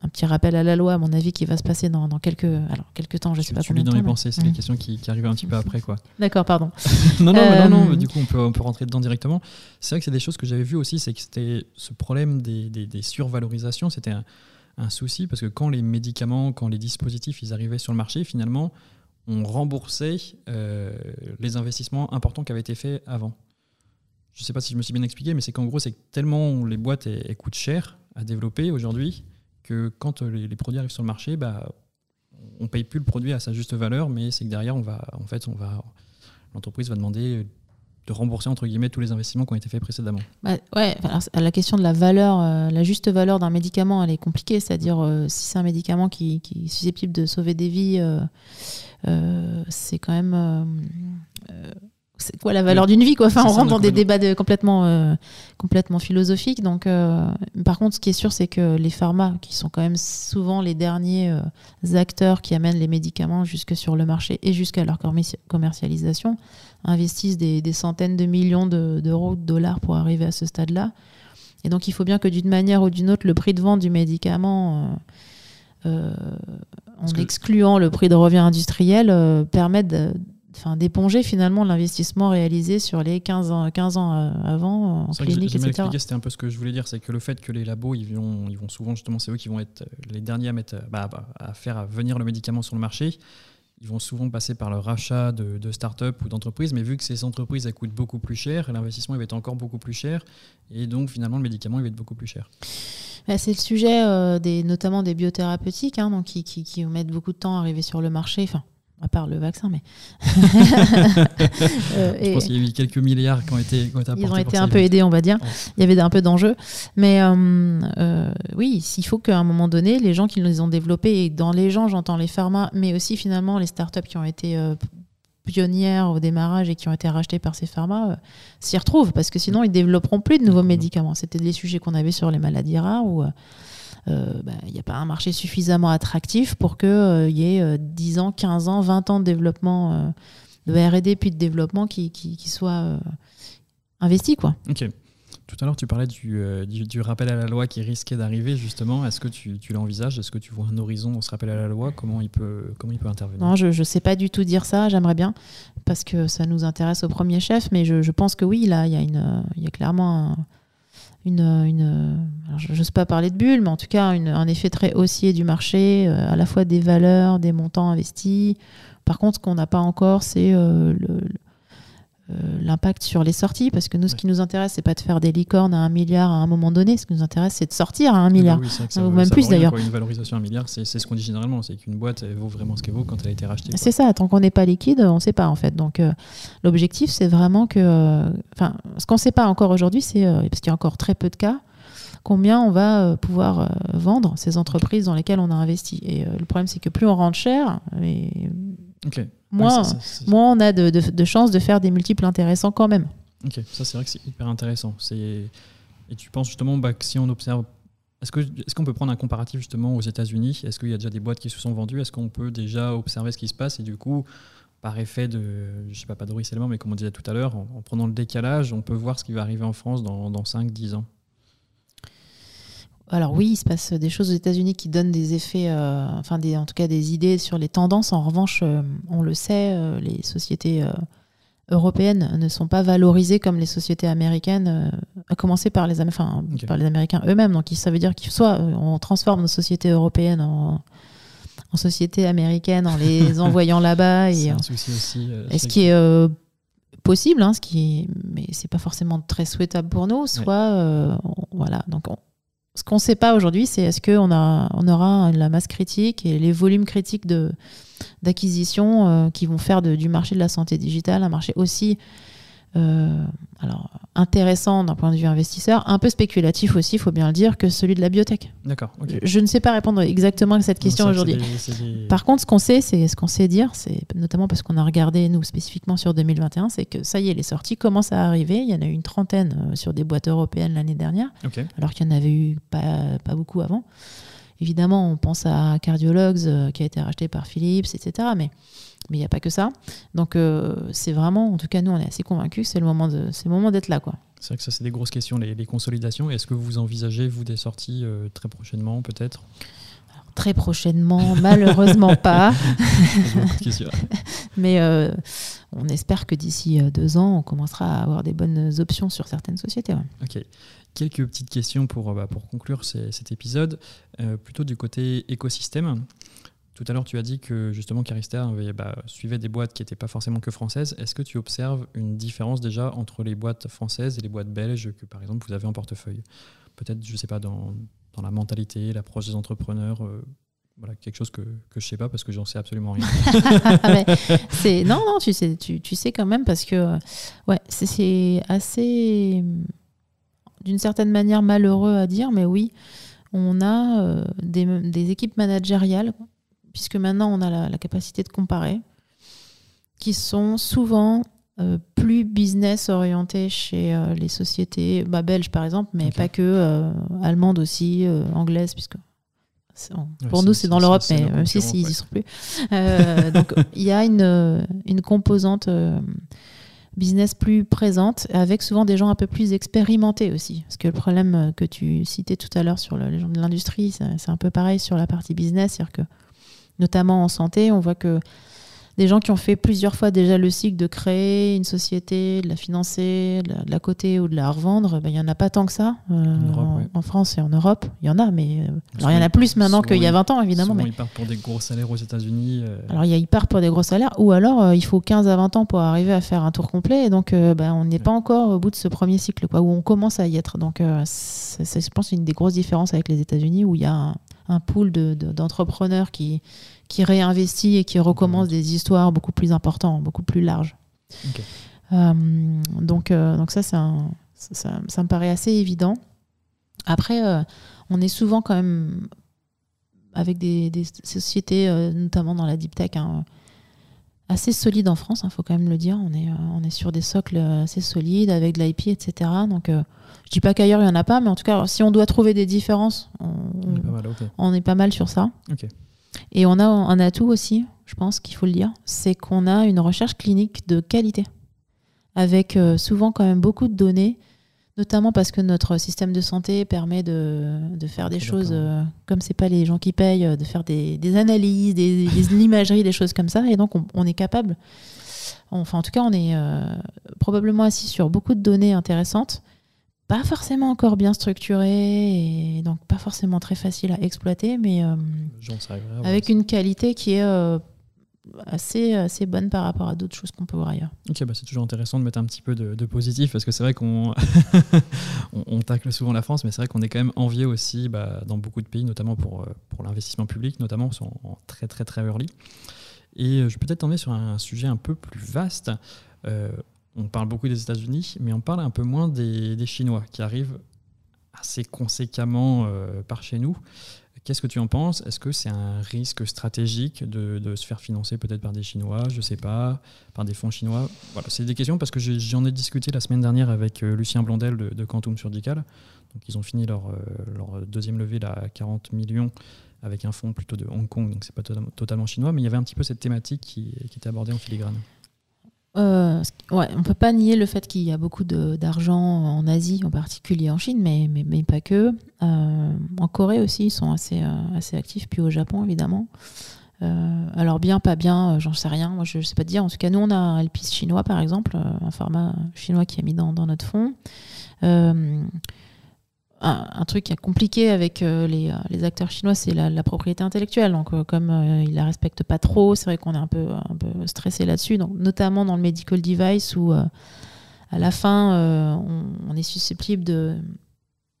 un petit rappel à la loi, à mon avis, qui va se passer dans, quelques, alors, quelques temps, je ne sais pas combien de temps. dans les pensées, c'est les questions qui, qui, arrivent un petit peu après. quoi. D'accord, pardon. non, non, non, euh, du coup, on peut, on peut rentrer dedans directement. C'est vrai que c'est des choses que j'avais vues aussi, c'est que c'était ce problème des, des, survalorisations, c'était un, un, souci, parce que quand les médicaments, quand les dispositifs, ils arrivaient sur le marché, finalement, on remboursait euh, les investissements importants qui avaient été faits avant. Je ne sais pas si je me suis bien expliqué, mais c'est qu'en gros, c'est que tellement les boîtes elles coûtent cher à développer aujourd'hui, quand euh, les, produits arrivent sur le marché, bah, on paye plus le produit à sa juste valeur, mais c'est que derrière, on va, en fait, on va, l'entreprise va demander de rembourser entre guillemets tous les investissements qui ont été faits précédemment. Bah, ouais, la question de la valeur, euh, la juste valeur d'un médicament, elle est compliquée. C'est-à-dire euh, si c'est un médicament qui, est susceptible de sauver des vies, c'est quand même c'est quoi la valeur d'une vie quoi. Enfin on rentre dans des débats complètement euh, complètement philosophiques donc euh, par contre ce qui est sûr c'est que les pharma qui sont quand même souvent les derniers euh, acteurs qui amènent les médicaments jusque sur le marché et jusqu'à leur commercialisation investissent des, centaines de millions d'euros de, dollars pour arriver à ce stade là et donc il faut bien que d'une manière ou d'une autre le prix de vente du médicament en excluant le prix de revient industriel permette de enfin, d'éponger finalement l'investissement réalisé sur les 15 ans, 15 ans euh, avant en clinique, etc. C'était un peu ce que je voulais dire, c'est que le fait que les labos, ils vont, ils vont souvent, justement, c'est eux qui vont être les derniers à, mettre, bah, bah, à faire venir le médicament sur le marché. Ils vont souvent passer par le rachat de, de start-up ou d'entreprises, mais vu que ces entreprises elles coûtent beaucoup plus cher, l'investissement va être encore beaucoup plus cher, et donc finalement le médicament il va être beaucoup plus cher. Bah, c'est le sujet euh, des, notamment des biothérapeutiques, hein, donc qui, qui, qui, mettent beaucoup de temps à arriver sur le marché. Enfin, à part le vaccin, mais. euh, Je pense qu'il y a eu quelques milliards qui ont été, qui ont été Ils ont été un peu aidés, on va dire. Il y avait un peu d'enjeux. Mais euh, euh, oui, il faut qu'à un moment donné, les gens qui les ont développés, et dans les gens, j'entends les pharma, mais aussi finalement les startups qui ont été pionnières au démarrage et qui ont été rachetées par ces pharma, s'y retrouvent, parce que sinon, ils ne développeront plus de nouveaux médicaments. C'était des sujets qu'on avait sur les maladies rares ou il euh, n'y bah, a pas un marché suffisamment attractif pour qu'il euh, y ait 10 euh, ans, 15 ans, 20 ans de développement de RD puis de développement qui, qui, qui soit investi. Quoi. Ok. Tout à l'heure, tu parlais du, du, rappel à la loi qui risquait d'arriver, justement. Est-ce que tu, tu l'envisages? Est-ce que tu vois un horizon dans ce rappel à la loi? Comment il, peut, comment il peut intervenir? Non, je ne sais pas du tout dire ça. J'aimerais bien, parce que ça nous intéresse au premier chef. Mais je, je pense que oui, là, il y, y a clairement un, je n'ose pas parler de bulle, mais en tout cas un effet très haussier du marché, euh, à la fois des valeurs, des montants investis. Par contre, ce qu'on n'a pas encore, c'est euh, le, l'impact sur les sorties, parce que nous, ce qui nous intéresse, c'est pas de faire des licornes à un milliard à un moment donné. Ce qui nous intéresse, c'est de sortir à un milliard, ou même plus d'ailleurs. Une valorisation à un milliard, c'est ce qu'on dit généralement, c'est qu'une boîte elle vaut vraiment ce qu'elle vaut quand elle a été rachetée. C'est ça. Tant qu'on n'est pas liquide, on ne sait pas en fait. Donc euh, l'objectif, c'est vraiment que, euh, enfin, ce qu'on ne sait pas encore aujourd'hui, c'est parce qu'il y a encore très peu de cas combien on va pouvoir vendre ces entreprises dans lesquelles on a investi. Et le problème, c'est que plus on rentre cher, et moins, on a de, de, chances de faire des multiples intéressants quand même. Ok, ça c'est vrai que c'est hyper intéressant. Et tu penses justement bah, que si on observe est-ce qu'on est qu'on peut prendre un comparatif justement aux États-Unis? Est-ce qu'il y a déjà des boîtes qui se sont vendues? Est-ce qu'on peut déjà observer ce qui se passe? Et du coup, par effet de, je sais pas, pas de ruissellement, mais comme on disait tout à l'heure, en, prenant le décalage, on peut voir ce qui va arriver en France dans, dans 5-10 ans alors oui, il se passe des choses aux États-Unis qui donnent des effets, euh, enfin des, en tout cas des idées sur les tendances. En revanche, euh, on le sait, euh, les sociétés européennes ne sont pas valorisées comme les sociétés américaines, à commencer par les, enfin, par les Américains eux-mêmes. Donc ça veut dire qu'il soit on transforme nos sociétés européennes en, en sociétés américaines en les envoyant là-bas. C'est un souci aussi. ce qui est possible, hein, ce qui est, mais c'est pas forcément très souhaitable pour nous. Soit, voilà, donc on, ce qu'on ne sait pas aujourd'hui, c'est est-ce qu'on on aura la masse critique et les volumes critiques d'acquisition qui vont faire du marché de la santé digitale un marché aussi euh, alors, intéressant d'un point de vue investisseur, un peu spéculatif aussi, il faut bien le dire, que celui de la biotech. D'accord. Je ne sais pas répondre exactement à cette question aujourd'hui. Par contre, ce qu'on sait, c'est ce qu'on sait dire, c'est notamment parce qu'on a regardé nous spécifiquement sur 2021, c'est que ça y est, les sorties commencent à arriver. Il y en a eu une trentaine euh, sur des boîtes européennes l'année dernière, alors qu'il y en avait eu pas, pas beaucoup avant. Évidemment, on pense à Cardiologues euh, qui a été racheté par Philips, etc. Mais mais il n'y a pas que ça. Donc euh, c'est vraiment, en tout cas nous, on est assez convaincus que c'est le moment de, c'est le moment d'être là, quoi. C'est vrai que ça, c'est des grosses questions, les, consolidations. Est-ce que vous envisagez, vous, des sorties euh, très prochainement, peut-être? Très prochainement, malheureusement pas. Mais euh, on espère que d'ici deux ans, on commencera à avoir des bonnes options sur certaines sociétés. Ok. Quelques petites questions pour, bah, pour conclure cet épisode, plutôt du côté écosystème. Tout à l'heure, tu as dit que justement Carister bah, suivait des boîtes qui n'étaient pas forcément que françaises. Est-ce que tu observes une différence déjà entre les boîtes françaises et les boîtes belges que par exemple vous avez en portefeuille? Peut-être, je ne sais pas, dans, la mentalité, l'approche des entrepreneurs euh, voilà, quelque chose que, que je ne sais pas parce que j'en sais absolument rien. c'est, non, non, tu sais, tu, sais quand même parce que ouais, c'est, assez, d'une certaine manière, malheureux à dire, mais oui, on a euh, des, équipes managériales puisque maintenant on a la, capacité de comparer, qui sont souvent euh, plus business orientées chez euh, les sociétés bah, belges par exemple, mais pas que, euh, allemandes aussi, anglaises, puisque pour nous, c'est dans l'Europe, mais même si, si ils y sont plus. donc, il y a une, une composante business plus présente, avec souvent des gens un peu plus expérimentés aussi. Parce que le problème que tu citais tout à l'heure sur les gens de l'industrie, c'est un peu pareil sur la partie business, c'est-à-dire que notamment en santé. On voit que des gens qui ont fait plusieurs fois déjà le cycle de créer une société, de la financer, de la, coter ou de la revendre, ben, il n'y en a pas tant que ça euh, en, France et en Europe. Il y en a, mais euh, il y en a plus maintenant qu'il y a 20 ans, évidemment. mais... Ils partent pour des gros salaires aux États-Unis. Euh. Alors, il y a, ils partent pour des gros salaires, ou alors il faut 15 à 20 ans pour arriver à faire un tour complet. Et donc, ben, on n'est pas encore au bout de ce premier cycle, quoi, où on commence à y être. Donc, c'est, je pense, une des grosses différences avec les États-Unis, où il y a un, un pool d'entrepreneurs de, qui, qui réinvestit et qui recommence des histoires beaucoup plus importantes, beaucoup plus larges. Euh, donc, euh, donc ça, ça, ça, me paraît assez évident. Après, euh, on est souvent quand même avec des, des sociétés, notamment dans la deep tech, hein, assez solides en France, il hein, faut quand même le dire. On est, on est sur des socles assez solides avec de l'IP, etc. Donc, je dis pas qu'ailleurs il n'y en a pas, mais en tout cas, si on doit trouver des différences, on, est, pas mal, sur ça. Et on a un atout aussi, je pense qu'il faut le dire, c'est qu'on a une recherche clinique de qualité, avec euh, souvent quand même beaucoup de données, notamment parce que notre système de santé permet de, faire des choses, euh, comme c'est pas les gens qui payent, euh, de faire des, analyses, des, l'imagerie, des choses comme ça, et donc on, est capable, enfin en tout cas on est probablement assis sur beaucoup de données intéressantes, pas forcément encore bien structuré et donc pas forcément très facile à exploiter, mais euh, avec une qualité qui est euh, assez, assez bonne par rapport à d'autres choses qu'on peut voir ailleurs. Ok, bah c'est toujours intéressant de mettre un petit peu de, positif parce que c'est vrai qu'on on, tacle souvent la France, mais c'est vrai qu'on est quand même envié aussi bah, dans beaucoup de pays, notamment pour, euh, pour l'investissement public, notamment, sont en très très très early. Et je vais peut-être t'emmener sur un sujet un peu plus vaste on parle beaucoup des États-Unis, mais on parle un peu moins des, Chinois qui arrivent assez conséquemment euh, par chez nous. Qu'est-ce que tu en penses? Est-ce que c'est un risque stratégique de, se faire financer peut-être par des Chinois, je ne sais pas, par des fonds chinois? Voilà, c'est des questions parce que j'en ai, discuté la semaine dernière avec euh, Lucien Blondel de, Quantum Surgical. Donc ils ont fini leur, euh, deuxième levée à 40 millions avec un fonds plutôt de Hong Kong, donc c'est pas totalement chinois, mais il y avait un petit peu cette thématique qui était abordée en filigrane. Euh, ouais, on peut pas nier le fait qu'il y a beaucoup d'argent en Asie, en particulier en Chine, mais, mais, pas que. Euh, en Corée aussi, ils sont assez, euh, assez actifs, puis au Japon, évidemment. alors bien, pas bien, j'en sais rien. Moi, je, ne sais pas te dire. En tout cas, nous, on a un LPIS chinois, par exemple, un format chinois qui est mis dans, dans notre fonds un, truc qui est compliqué avec euh, les, euh, les, acteurs chinois, c'est la, propriété intellectuelle. Donc, euh, comme ils la respectent pas trop, c'est vrai qu'on est un peu, un stressé là-dessus. Notamment dans le medical device où, à la fin, on, est susceptible de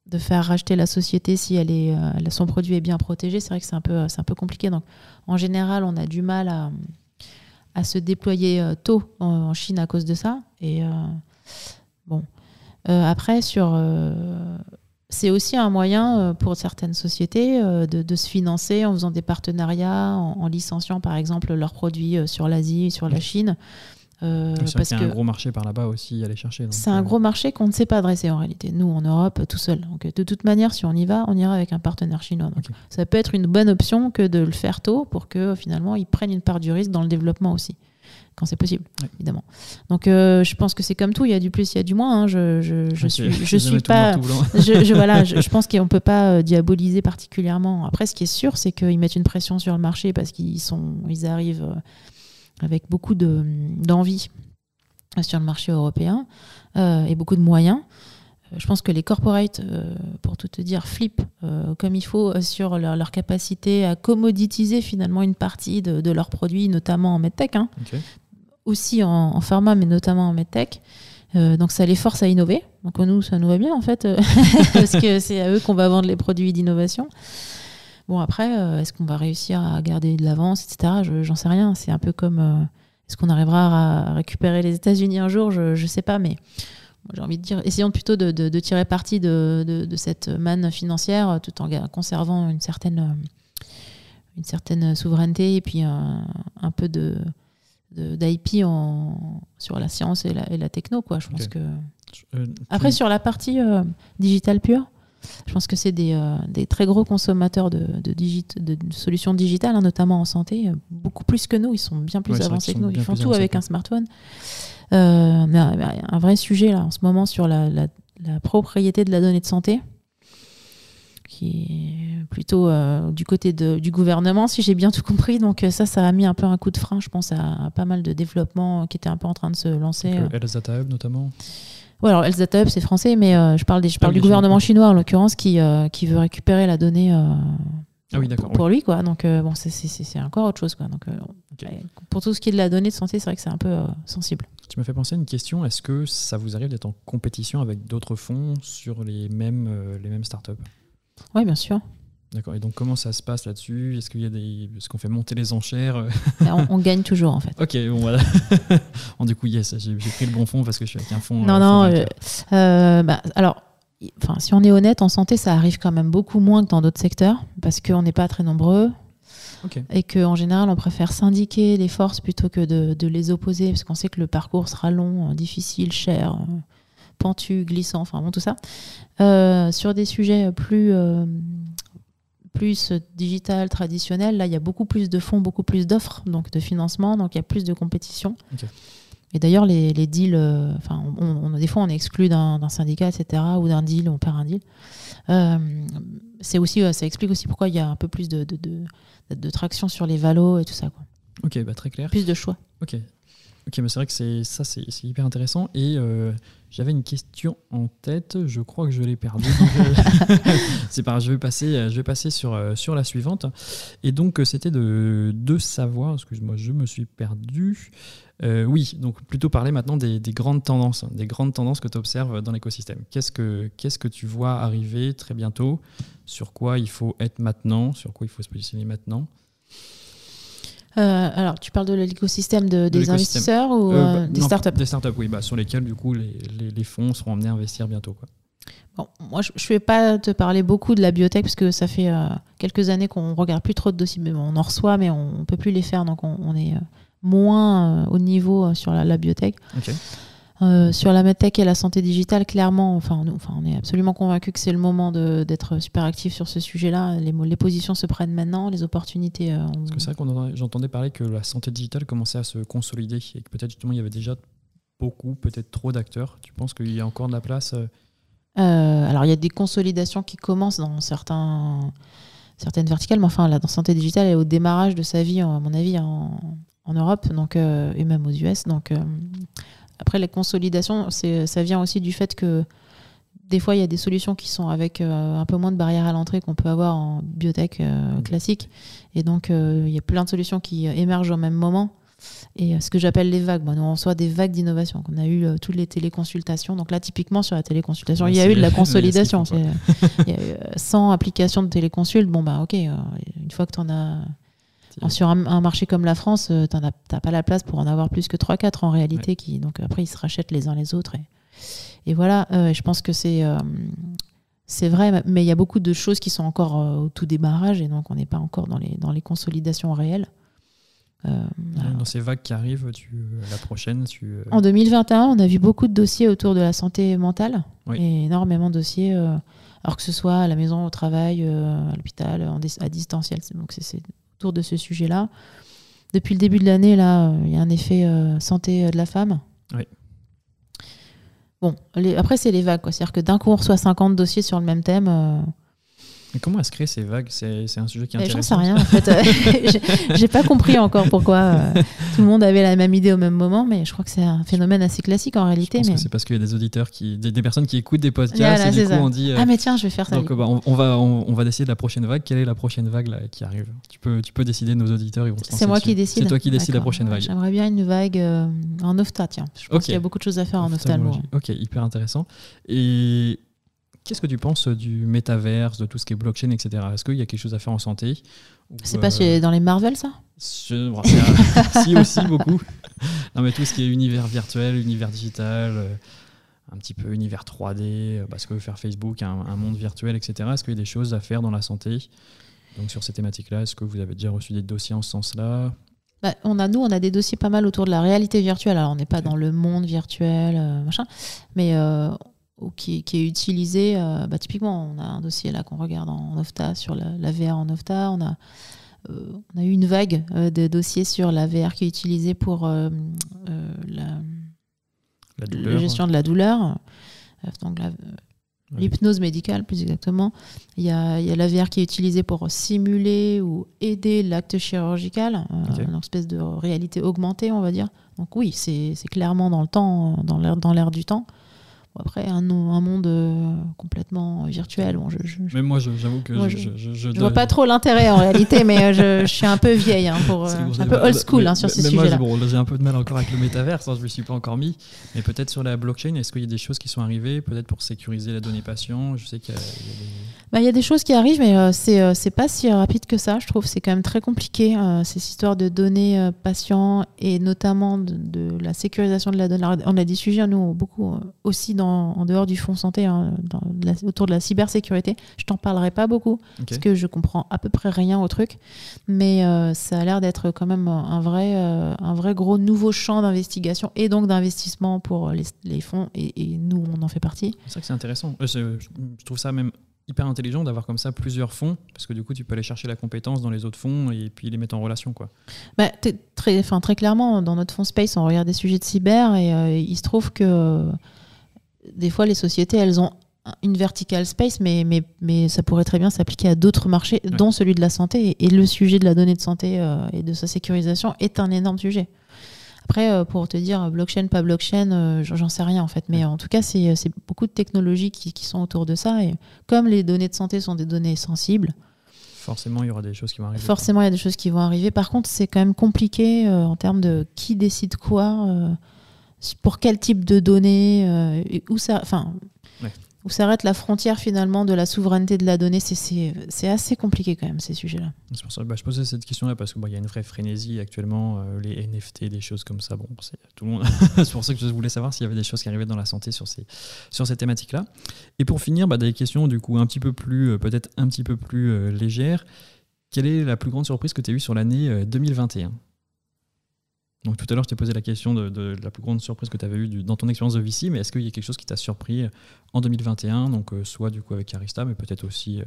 de faire racheter la société si elle est, son produit est bien protégé, c'est vrai que c'est un, peu, un peu compliqué. Donc, en général, on a du mal à, à se déployer tôt en, Chine à cause de ça. Et bon, après, sur c'est aussi un moyen euh, pour certaines sociétés euh, de, se financer en faisant des partenariats, en, licenciant par exemple leurs produits euh, sur l'Asie, sur la Chine. Euh, parce a un gros marché par là-bas aussi à aller chercher. C'est un gros marché qu'on ne sait pas adresser en réalité, nous en Europe tout seul. Donc de toute manière, si on y va, on ira avec un partenaire chinois. Ça peut être une bonne option que de le faire tôt pour que finalement ils prennent une part du risque dans le développement aussi quand c'est possible, évidemment. Donc, euh, je pense que c'est comme tout, il y a du plus, il y a du moins. Hein. Je, je, je suis, je suis pas. je, je, voilà, je, pense qu'on peut pas euh, diaboliser particulièrement. Après, ce qui est sûr, c'est qu'ils mettent une pression sur le marché parce qu'ils sont, ils arrivent euh, avec beaucoup de, d'envie sur le marché européen et beaucoup de moyens. Je pense que les corporates, pour tout te dire, flippent comme il faut sur leur, capacité à commoditiser finalement une partie de, leurs produits, notamment en medtech. Hein aussi en, pharma, mais notamment en medtech. Euh, donc ça les force à innover. Donc nous, ça nous va bien en fait, euh, parce que c'est à eux qu'on va vendre les produits d'innovation. Bon après, euh, est-ce qu'on va réussir à garder de l'avance, etc. J'en sais rien. C'est un peu comme est-ce qu'on arrivera à récupérer les États-Unis un jour? Je ne sais pas, mais j'ai envie de dire, essayons plutôt de, tirer parti de, cette manne financière tout en conservant une certaine, une certaine souveraineté et puis un peu de d'IP sur la science et la, et la, techno. Quoi. Je pense que... Euh, Après, sur la partie euh, digital pure, je pense que c'est des, euh, des, très gros consommateurs de, de, de solutions digitales, hein, notamment en santé, beaucoup plus que nous. Ils sont bien plus avancés que nous. Ils font tout avec un smartphone. mais un vrai sujet là, en ce moment sur la, la, la propriété de la donnée de santé qui est plutôt euh, du côté de, du gouvernement, si j'ai bien tout compris. Donc euh, ça, ça a mis un peu un coup de frein, je pense, à, pas mal de développements qui étaient un peu en train de se lancer. Euh. Hub notamment Oui, alors Elzata Hub, c'est français, mais je parle, des, je parle du gouvernement chinois, en l'occurrence, qui, qui veut récupérer la donnée ah oui, pour, lui. Quoi. Donc bon, c'est encore autre chose. Quoi. Donc, Pour tout ce qui est de la donnée de santé, c'est vrai que c'est un peu sensible. Tu m'as fait penser à une question. Est-ce que ça vous arrive d'être en compétition avec d'autres fonds sur les mêmes, les mêmes startups? Oui, bien sûr. D'accord. Et donc, comment ça se passe là-dessus? Est-ce qu'il y a des, est-ce qu'on fait monter les enchères? On, on, gagne toujours, en fait. ok, bon voilà. du coup, yes, j'ai, pris le bon fond parce que je suis avec un fond. Non, euh, non. Euh, euh, bah, alors, enfin, si on est honnête, en santé, ça arrive quand même beaucoup moins que dans d'autres secteurs parce qu'on n'est pas très nombreux. Et qu'en général, on préfère syndiquer les forces plutôt que de, de, les opposer, parce qu'on sait que le parcours sera long, difficile, cher pentu, glissant, enfin bon, tout ça. Euh, sur des sujets plus, euh, plus digital, traditionnel, là, il y a beaucoup plus de fonds, beaucoup plus d'offres, donc de financement, donc il y a plus de compétition. Et d'ailleurs, les, les, deals, euh, enfin, on, des fois, on est exclu d'un syndicat, etc., ou d'un deal, on perd un deal. c'est aussi, ça explique aussi pourquoi il y a un peu plus de, de, de, de traction sur les valos et tout ça. Quoi. Ok, bah très clair. Plus de choix. Ok. Ok, mais c'est vrai que c'est ça, c'est hyper intéressant. Et euh, j'avais une question en tête, je crois que je l'ai perdue. c'est pas je vais passer, je vais passer sur, euh, sur la suivante. Et donc, c'était de, de savoir, excuse-moi, je me suis perdu. Euh, oui, donc plutôt parler maintenant des, des, grandes tendances, des grandes tendances que tu observes dans l'écosystème. Qu'est-ce que, qu'est-ce que tu vois arriver très bientôt? Sur quoi il faut être maintenant? Sur quoi il faut se positionner maintenant? Euh, alors, tu parles de l'écosystème de, des investisseurs ou euh, euh, des startups? Des startups, oui, bah, sur lesquels du coup les, les, fonds seront amenés à investir bientôt. Quoi. Bon, moi, je ne vais pas te parler beaucoup de la biotech parce que ça fait quelques années qu'on regarde plus trop de dossiers. Mais on en reçoit, mais on ne peut plus les faire, donc on, est moins au niveau sur la, la biotech. Euh, sur la medtech et la santé digitale, clairement, enfin, on, enfin, on est absolument convaincu que c'est le moment d'être super actif sur ce sujet-là. Les, les, positions se prennent maintenant, les opportunités. Euh, Parce que c'est vrai que j'entendais parler que la santé digitale commençait à se consolider et que peut-être justement il y avait déjà beaucoup, peut-être trop d'acteurs. Tu penses qu'il y a encore de la place euh? Alors il y a des consolidations qui commencent dans certains, certaines verticales, mais enfin la santé digitale est au démarrage de sa vie, à mon avis, en, en Europe donc, et même aux US. Donc après, la consolidation, ça vient aussi du fait que des fois, il y a des solutions qui sont avec euh, un peu moins de barrières à l'entrée qu'on peut avoir en biotech euh, classique. Et donc, euh, il y a plein de solutions qui émergent au même moment. Et ce que j'appelle les vagues, moi, nous on reçoit des vagues d'innovation. On a eu toutes les téléconsultations. Donc là, typiquement sur la téléconsultation, il y a eu de la consolidation. il y a eu 100 applications de téléconsulte. Bon, bah ok, une fois que tu en as sur un, marché comme la France, tu n'as pas la place pour en avoir plus que 3-4 en réalité. Qui, donc après, ils se rachètent les uns les autres. Et, et voilà, je pense que c'est c'est vrai, mais il y a beaucoup de choses qui sont encore euh, au tout démarrage et donc on n'est pas encore dans les, dans les consolidations réelles. Euh, dans ces vagues qui arrivent, tu, la prochaine tu... Euh, en 2021, on a vu beaucoup de dossiers autour de la santé mentale, et énormément de dossiers, alors que ce soit à la maison, au travail, à l'hôpital, à distanciel. Donc c'est autour de ce sujet-là. Depuis le début de l'année, là, il y a un effet santé de la femme. Oui. Bon, après, c'est les vagues. C'est-à-dire que d'un coup, on reçoit 50 dossiers sur le même thème. Euh, comment est-ce créer ces vagues C'est un sujet qui est intéressant. J'en sais rien, en fait. J'ai pas compris encore pourquoi euh, tout le monde avait la même idée au même moment, mais je crois que c'est un phénomène assez classique en réalité. Je pense que c'est parce qu'il y a des auditeurs, qui, des, personnes qui écoutent des podcasts et du coup on dit. Euh, ah, mais tiens, je vais faire ça. Donc bah, on, va, on, va décider de la prochaine vague. Quelle est la prochaine vague là, qui arrive? Tu peux, tu peux décider, nos auditeurs, ils vont C'est moi qui décide. C'est toi qui décides la prochaine vague. J'aimerais bien une vague en OFTA, tiens. Je pense qu'il y a beaucoup de choses à faire en ophtalmo. Ok, hyper intéressant. Et Qu'est-ce que tu penses du métaverse, de tout ce qui est blockchain, etc. Est-ce qu'il y a quelque chose à faire en santé? C'est pas euh, dans les Marvel, ça? Si, aussi, beaucoup. Non, mais tout ce qui est univers virtuel, univers digital, euh, un petit peu univers 3D, euh, bah, que faire Facebook, un, monde virtuel, etc. Est-ce qu'il y a des choses à faire dans la santé? Donc, sur ces thématiques-là, est-ce que vous avez déjà reçu des dossiers en ce sens-là? Bah, on a, nous, on a des dossiers pas mal autour de la réalité virtuelle. Alors, on n'est pas dans le monde virtuel, machin, mais ou qui, est utilisé. Euh, bah, typiquement, on a un dossier là qu'on regarde en, OFTA sur la, VR en OFTA. On a, euh, on a eu une vague euh, de dossiers sur la VR qui est utilisée pour la, gestion de la douleur. donc l'hypnose médicale plus exactement. Il y, a, il y, a, la VR qui est utilisée pour simuler ou aider l'acte chirurgical, une espèce de réalité augmentée, on va dire. Donc oui, c'est clairement dans le temps, dans l'air du temps. Après, un, un monde euh, complètement virtuel. Bon, je, mais moi, j'avoue que je, je, vois pas trop l'intérêt en réalité, mais euh, je, suis un peu vieille, hein, pour, euh, un peu old school hein, sur ces sujets-là. Bon, j'ai un peu de mal encore avec le métaverse, hein, je ne me suis pas encore mis. Mais peut-être sur la blockchain, est-ce qu'il y a des choses qui sont arrivées, peut-être pour sécuriser la donnée patient? Je sais qu'il y, a, des... Bah, il y a des choses qui arrivent, mais c'est c'est pas si rapide que ça. Je trouve c'est quand même très compliqué, ces histoires de données patients et notamment de, de, la sécurisation de la donnée. on a des sujets, nous, beaucoup aussi dans en, dehors du fonds santé, hein, autour de la cybersécurité. Je t'en parlerai pas beaucoup, parce que je comprends à peu près rien au truc, mais euh, ça a l'air d'être quand même un vrai, euh, un vrai gros nouveau champ d'investigation et donc d'investissement pour les, fonds, et, nous, on en fait partie. C'est vrai que c'est intéressant. Euh, je trouve ça même hyper intelligent d'avoir comme ça plusieurs fonds, parce que du coup, tu peux aller chercher la compétence dans les autres fonds et puis les mettre en relation. Quoi. Bah, très, très clairement, dans notre fonds Space, on regarde des sujets de cyber et il se trouve que des fois, les sociétés, elles ont une vertical space, mais, mais, mais ça pourrait très bien s'appliquer à d'autres marchés, dont celui de la santé. Et, le sujet de la donnée de santé euh, et de sa sécurisation est un énorme sujet. Après, euh, pour te dire blockchain, pas blockchain, euh, j'en sais rien en fait. Mais en tout cas, c'est beaucoup de technologies qui, qui, sont autour de ça. Et comme les données de santé sont des données sensibles, forcément, il y aura des choses qui vont arriver. Forcément, il y a des choses qui vont arriver. Par contre, c'est quand même compliqué en termes de qui décide quoi pour quel type de données, euh, où ça, enfin, où s'arrête la frontière finalement de la souveraineté de la donnée. C'est assez compliqué quand même ces sujets-là. C'est pour ça que bah, je posais cette question-là parce qu'il y a une vraie frénésie actuellement, euh, les NFT, des choses comme ça. Bon, c'est tout le monde. c'est pour ça que je voulais savoir s'il y avait des choses qui arrivaient dans la santé sur ces sur ces thématiques-là. Et pour finir, bah, des questions du coup un petit peu plus, euh, peut-être un petit peu plus légères. Quelle est la plus grande surprise que tu as eue sur l'année 2021 donc tout à l'heure, je t'ai posé la question de, la plus grande surprise que tu avais eue dans ton expérience de VC, mais est-ce qu'il y a quelque chose qui t'a surpris euh, en 2021, donc euh, soit du coup avec Arista, mais peut-être aussi euh,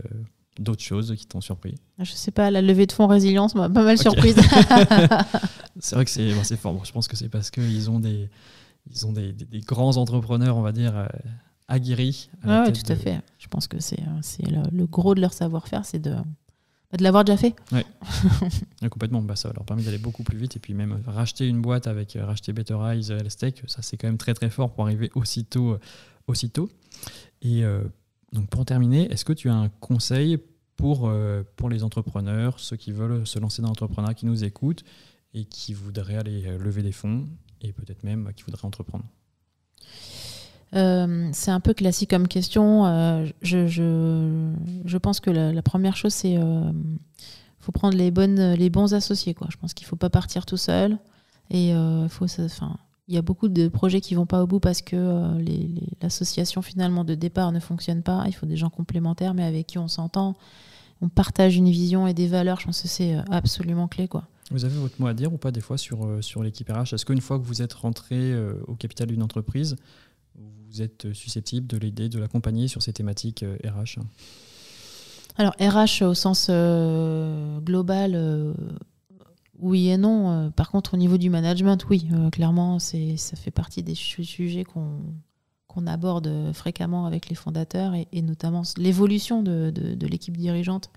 d'autres choses qui t'ont surpris Je sais pas, la levée de fonds résilience m'a pas mal surprise. c'est vrai que c'est fort. je pense que c'est parce qu'ils ont des ils ont des, grands entrepreneurs, on va dire, aguerris. oui, tout à fait. Je pense que c'est le, le, gros de leur savoir-faire, c'est de de l'avoir déjà fait. Oui, complètement. Bah, ça leur permet d'aller beaucoup plus vite. Et puis même racheter une boîte avec euh, racheter Better Eyes, Elstech, ça c'est quand même très très fort pour arriver aussitôt. Euh, aussitôt. Et euh, donc pour terminer, est-ce que tu as un conseil pour, pour les entrepreneurs, ceux qui veulent se lancer dans l'entrepreneuriat, qui nous écoutent et qui voudraient aller lever des fonds et peut-être même qui voudraient entreprendre? C'est un peu classique comme question. je, je, pense que la, première chose, c'est qu'il faut prendre les, bonnes, les bons associés. Quoi. Je pense qu'il ne faut pas partir tout seul. Et il faut, il y a beaucoup de projets qui vont pas au bout parce que euh, l'association finalement de départ ne fonctionne pas. Il faut des gens complémentaires, mais avec qui on s'entend. On partage une vision et des valeurs. Je pense que c'est euh, absolument clé. Quoi. Vous avez votre mot à dire ou pas des fois sur, euh, sur l'équipe RH Est-ce qu'une fois que vous êtes rentré au capital d'une entreprise, vous êtes susceptible de l'aider, de l'accompagner sur ces thématiques RH alors RH au sens global, oui et non. Euh, par contre, au niveau du management, oui, euh, clairement, c'est, ça fait partie des sujets qu'on, qu'on aborde fréquemment avec les fondateurs et, notamment l'évolution de, de, l'équipe dirigeante.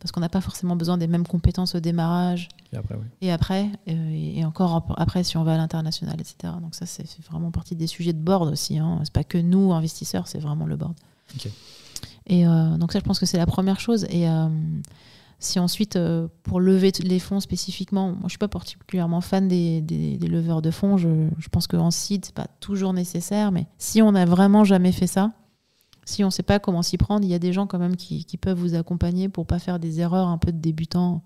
Parce qu'on n'a pas forcément besoin des mêmes compétences au démarrage. Et après, oui. Et après, euh, et, encore après si on va à l'international, etc. Donc ça, c'est, vraiment partie des sujets de board aussi. Hein. C'est pas que nous, investisseurs, c'est vraiment le board. Et donc ça, je pense que c'est la première chose. Et si ensuite, euh, pour lever les fonds spécifiquement, moi je suis pas particulièrement fan des, des, leveurs de fonds, je, je pense qu'en seed, c'est pas toujours nécessaire, mais si on n'a vraiment jamais fait ça, si on ne sait pas comment s'y prendre, il y a des gens quand même qui, qui, peuvent vous accompagner pour pas faire des erreurs un peu de débutants.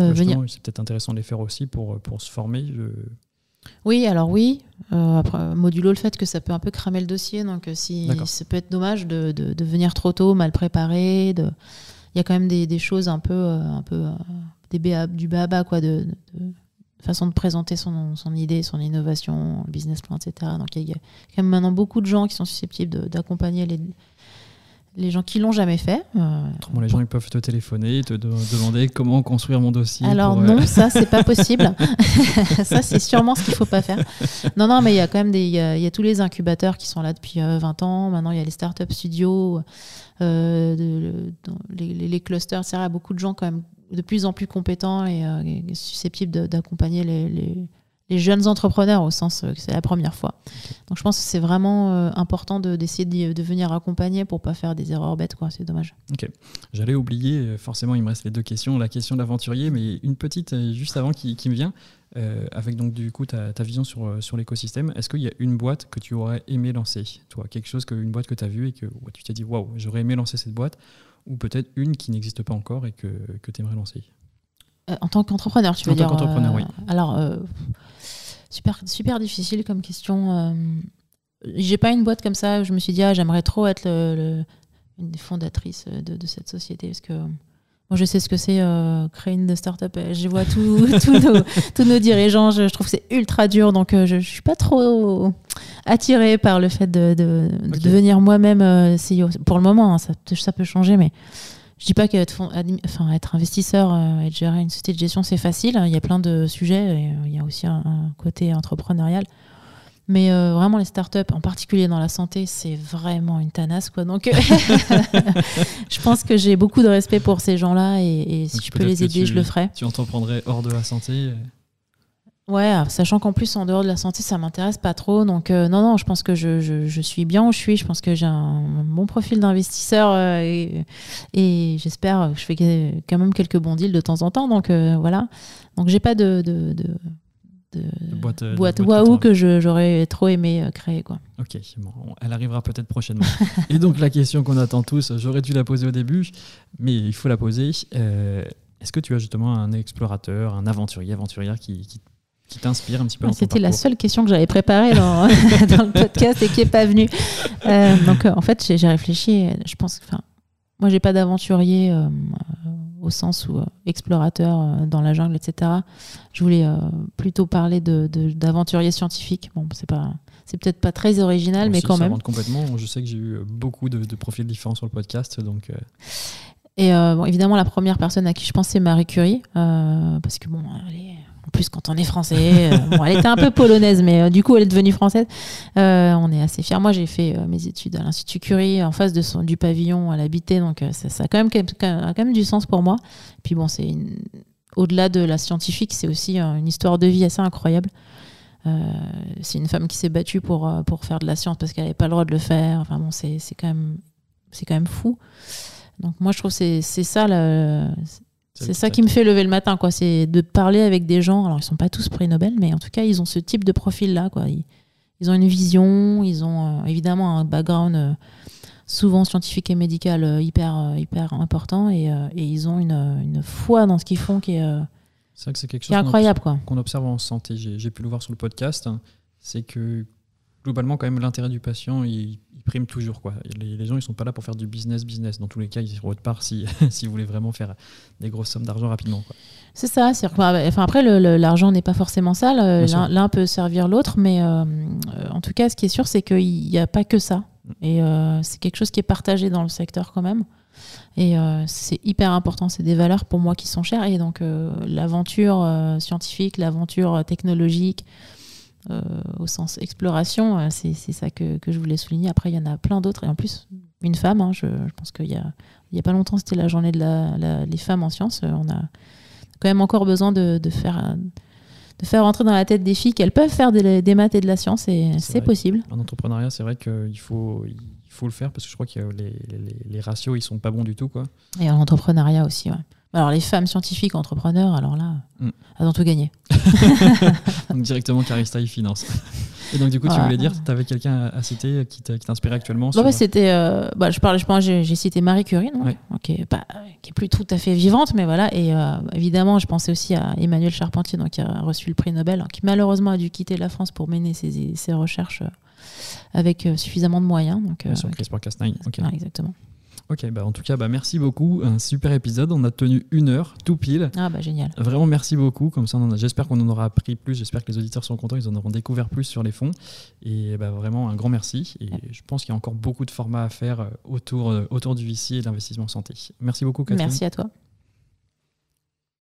Euh, c'est peut-être intéressant de les faire aussi pour, pour se former. Oui, alors oui. Euh, après, modulo le fait que ça peut un peu cramer le dossier, donc si ça peut être dommage de, de, de venir trop tôt, mal préparé, de il y a quand même des, choses un peu, euh, un peu euh, des du baba quoi, de, façon de présenter son, son, idée, son innovation, le business plan, etc. Donc il y, a quand même maintenant beaucoup de gens qui sont susceptibles d'accompagner les, les gens qui l'ont jamais fait. Euh, les gens ils peuvent te téléphoner, te demander comment construire mon dossier. Alors non, ça c'est pas possible. ça c'est sûrement ce qu'il faut pas faire. Non non, mais il y a quand même des, il y, a, tous les incubateurs qui sont là depuis 20 ans. Maintenant il y a les startup studios. Euh, de, les, les, clusters, etc. Il y a beaucoup de gens quand même de plus en plus compétents et, euh, susceptibles d'accompagner les, les, jeunes entrepreneurs au sens que c'est la première fois. Donc je pense que c'est vraiment euh, important d'essayer de, venir accompagner pour pas faire des erreurs bêtes, quoi. C'est dommage. Ok. J'allais oublier, forcément, il me reste les deux questions. La question de l'aventurier, mais une petite juste avant qui, qui me vient. Euh, avec donc du coup ta, ta vision sur, euh, sur l'écosystème, est-ce qu'il y a une boîte que tu aurais aimé lancer Toi, quelque chose, que, une boîte que tu as vue et que tu t'es dit waouh, j'aurais aimé lancer cette boîte Ou peut-être une qui n'existe pas encore et que, que tu aimerais lancer euh, En tant qu'entrepreneur, tu veux dire En tant qu'entrepreneur, oui. Alors, super, super difficile comme question. J'ai pas une boîte comme ça où je me suis dit ah, j'aimerais trop être le, une des fondatrices de, de cette société parce que moi, je sais ce que c'est euh, créer une start-up. Je vois tous nos, tous nos dirigeants. Je, trouve que c'est ultra dur. Donc, euh, je ne suis pas trop attirée par le fait de, de, devenir moi-même euh, CEO. Pour le moment, hein, ça, ça, peut changer, mais je dis pas qu'être enfin, être investisseur et gérer une société de gestion, c'est facile. Il y a plein de sujets. Et, il y a aussi un côté entrepreneurial. Mais euh, vraiment, les startups, en particulier dans la santé, c'est vraiment une tanasse. Quoi. Donc, je pense que j'ai beaucoup de respect pour ces gens-là et, si je peux les aider, je le ferai. Tu entreprendrais hors de la santé Ouais, sachant qu'en plus, en dehors de la santé, ça m'intéresse pas trop. Donc, euh, non, non, je pense que je, je, suis bien où je suis. Je pense que j'ai un bon profil d'investisseur euh, et, et j'espère que je fais quand même quelques bons deals de temps en temps. Donc, voilà. Donc, j'ai pas de, de, de de, boîte, euh, boîte, waouh que j'aurais trop aimé euh, créer. Quoi. Ok, bon, elle arrivera peut-être prochainement. et donc la question qu'on attend tous, j'aurais dû la poser au début, mais il faut la poser. Euh, est-ce que tu as justement un explorateur, un aventurier, aventurière qui, qui, t'inspire un petit peu ah, C'était la seule question que j'avais préparée dans, dans, le podcast et qui n'est pas venue. donc en fait, j'ai réfléchi. Je pense, enfin, moi, j'ai pas d'aventurier au sens où euh, explorateur euh, dans la jungle, etc. Je voulais euh, plutôt parler d'aventurier de, scientifique. Bon, c'est pas, c'est peut-être pas très original, mais quand même. complètement. Je sais que j'ai eu beaucoup de, profils différents sur le podcast, donc. Et bon, évidemment, la première personne à qui je pense, c'est Marie Curie, parce que bon, elle est en plus, quand on est français, euh, bon, elle était un peu polonaise, mais euh, du coup, elle est devenue française. Euh, on est assez fiers. Moi, j'ai fait mes études à l'Institut Curie, en face de son, du pavillon elle habitait, donc ça, a quand même, quand même du sens pour moi. Puis bon, c'est au-delà de la scientifique, c'est aussi une histoire de vie assez incroyable. c'est une femme qui s'est battue pour, pour faire de la science parce qu'elle n'avait pas le droit de le faire. Enfin bon, c'est quand, même, quand même fou. Donc moi, je trouve que c'est ça C'est ça qui me fait lever le matin, quoi. C'est de parler avec des gens. Alors, ils sont pas tous prix Nobel, mais en tout cas, ils ont ce type de profil-là, quoi. Ils, ont une vision, ils ont euh, évidemment un background euh, souvent scientifique et médical euh, hyper, hyper important et, et ils ont une, une, foi dans ce qu'ils font qui est, c'est que c'est quelque chose incroyable, quoi. Qu'on observe en santé. J'ai pu le voir sur le podcast. C'est que globalement, quand même, l'intérêt du patient, il, prime toujours. Quoi. Les, gens, ils sont pas là pour faire du business, business. Dans tous les cas, ils sont autre part si, si vous voulez vraiment faire des grosses sommes d'argent rapidement. C'est ça. Enfin, après, l'argent n'est pas forcément sale. L'un peut servir l'autre, mais euh, en tout cas, ce qui est sûr, c'est qu'il n'y a pas que ça. Mm. Et euh, c'est quelque chose qui est partagé dans le secteur quand même. Et euh, c'est hyper important. C'est des valeurs pour moi qui sont chères. Et donc, l'aventure scientifique, l'aventure technologique, euh, au sens exploration, euh, c'est ça que, que, je voulais souligner. Après, il y en a plein d'autres. Et en plus, une femme, hein, je, je, pense qu'il y a, il y a pas longtemps, c'était la journée de la, les femmes en sciences. Euh, on a quand même encore besoin de, de faire de faire rentrer dans la tête des filles qu'elles peuvent faire des, des, maths et de la science et c'est possible. En entrepreneuriat, c'est vrai qu'il faut, il faut le faire parce que je crois que les, les, les, ratios, ils sont pas bons du tout. Quoi. Et en entrepreneuriat aussi, ouais. Alors les femmes scientifiques entrepreneurs, alors là, mm. elles ont tout gagné. donc directement Carista y finance. Et donc du coup, tu voulais dire, tu avais quelqu'un à citer qui t'inspirait actuellement sur... C'était, euh, bah, je parle, je pense, j'ai cité Marie Curie, qui est plus tout à fait vivante, mais voilà. Et euh, évidemment, je pensais aussi à Emmanuel Charpentier, donc qui a reçu le prix Nobel, hein, qui malheureusement a dû quitter la France pour mener ses, ses recherches euh, avec suffisamment de moyens. Donc, sur CRISPR-Cas9. exactement. Ok, bah en tout cas, bah merci beaucoup. Un super épisode. On a tenu une heure, tout pile. Ah bah génial. Vraiment, merci beaucoup. Comme ça, j'espère qu'on en aura appris plus. J'espère que les auditeurs sont contents. Ils en auront découvert plus sur les fonds. Et bah, vraiment, un grand merci. Et je pense qu'il y a encore beaucoup de formats à faire autour, autour du VC et de l'investissement santé. Merci beaucoup, Catherine. Merci à toi.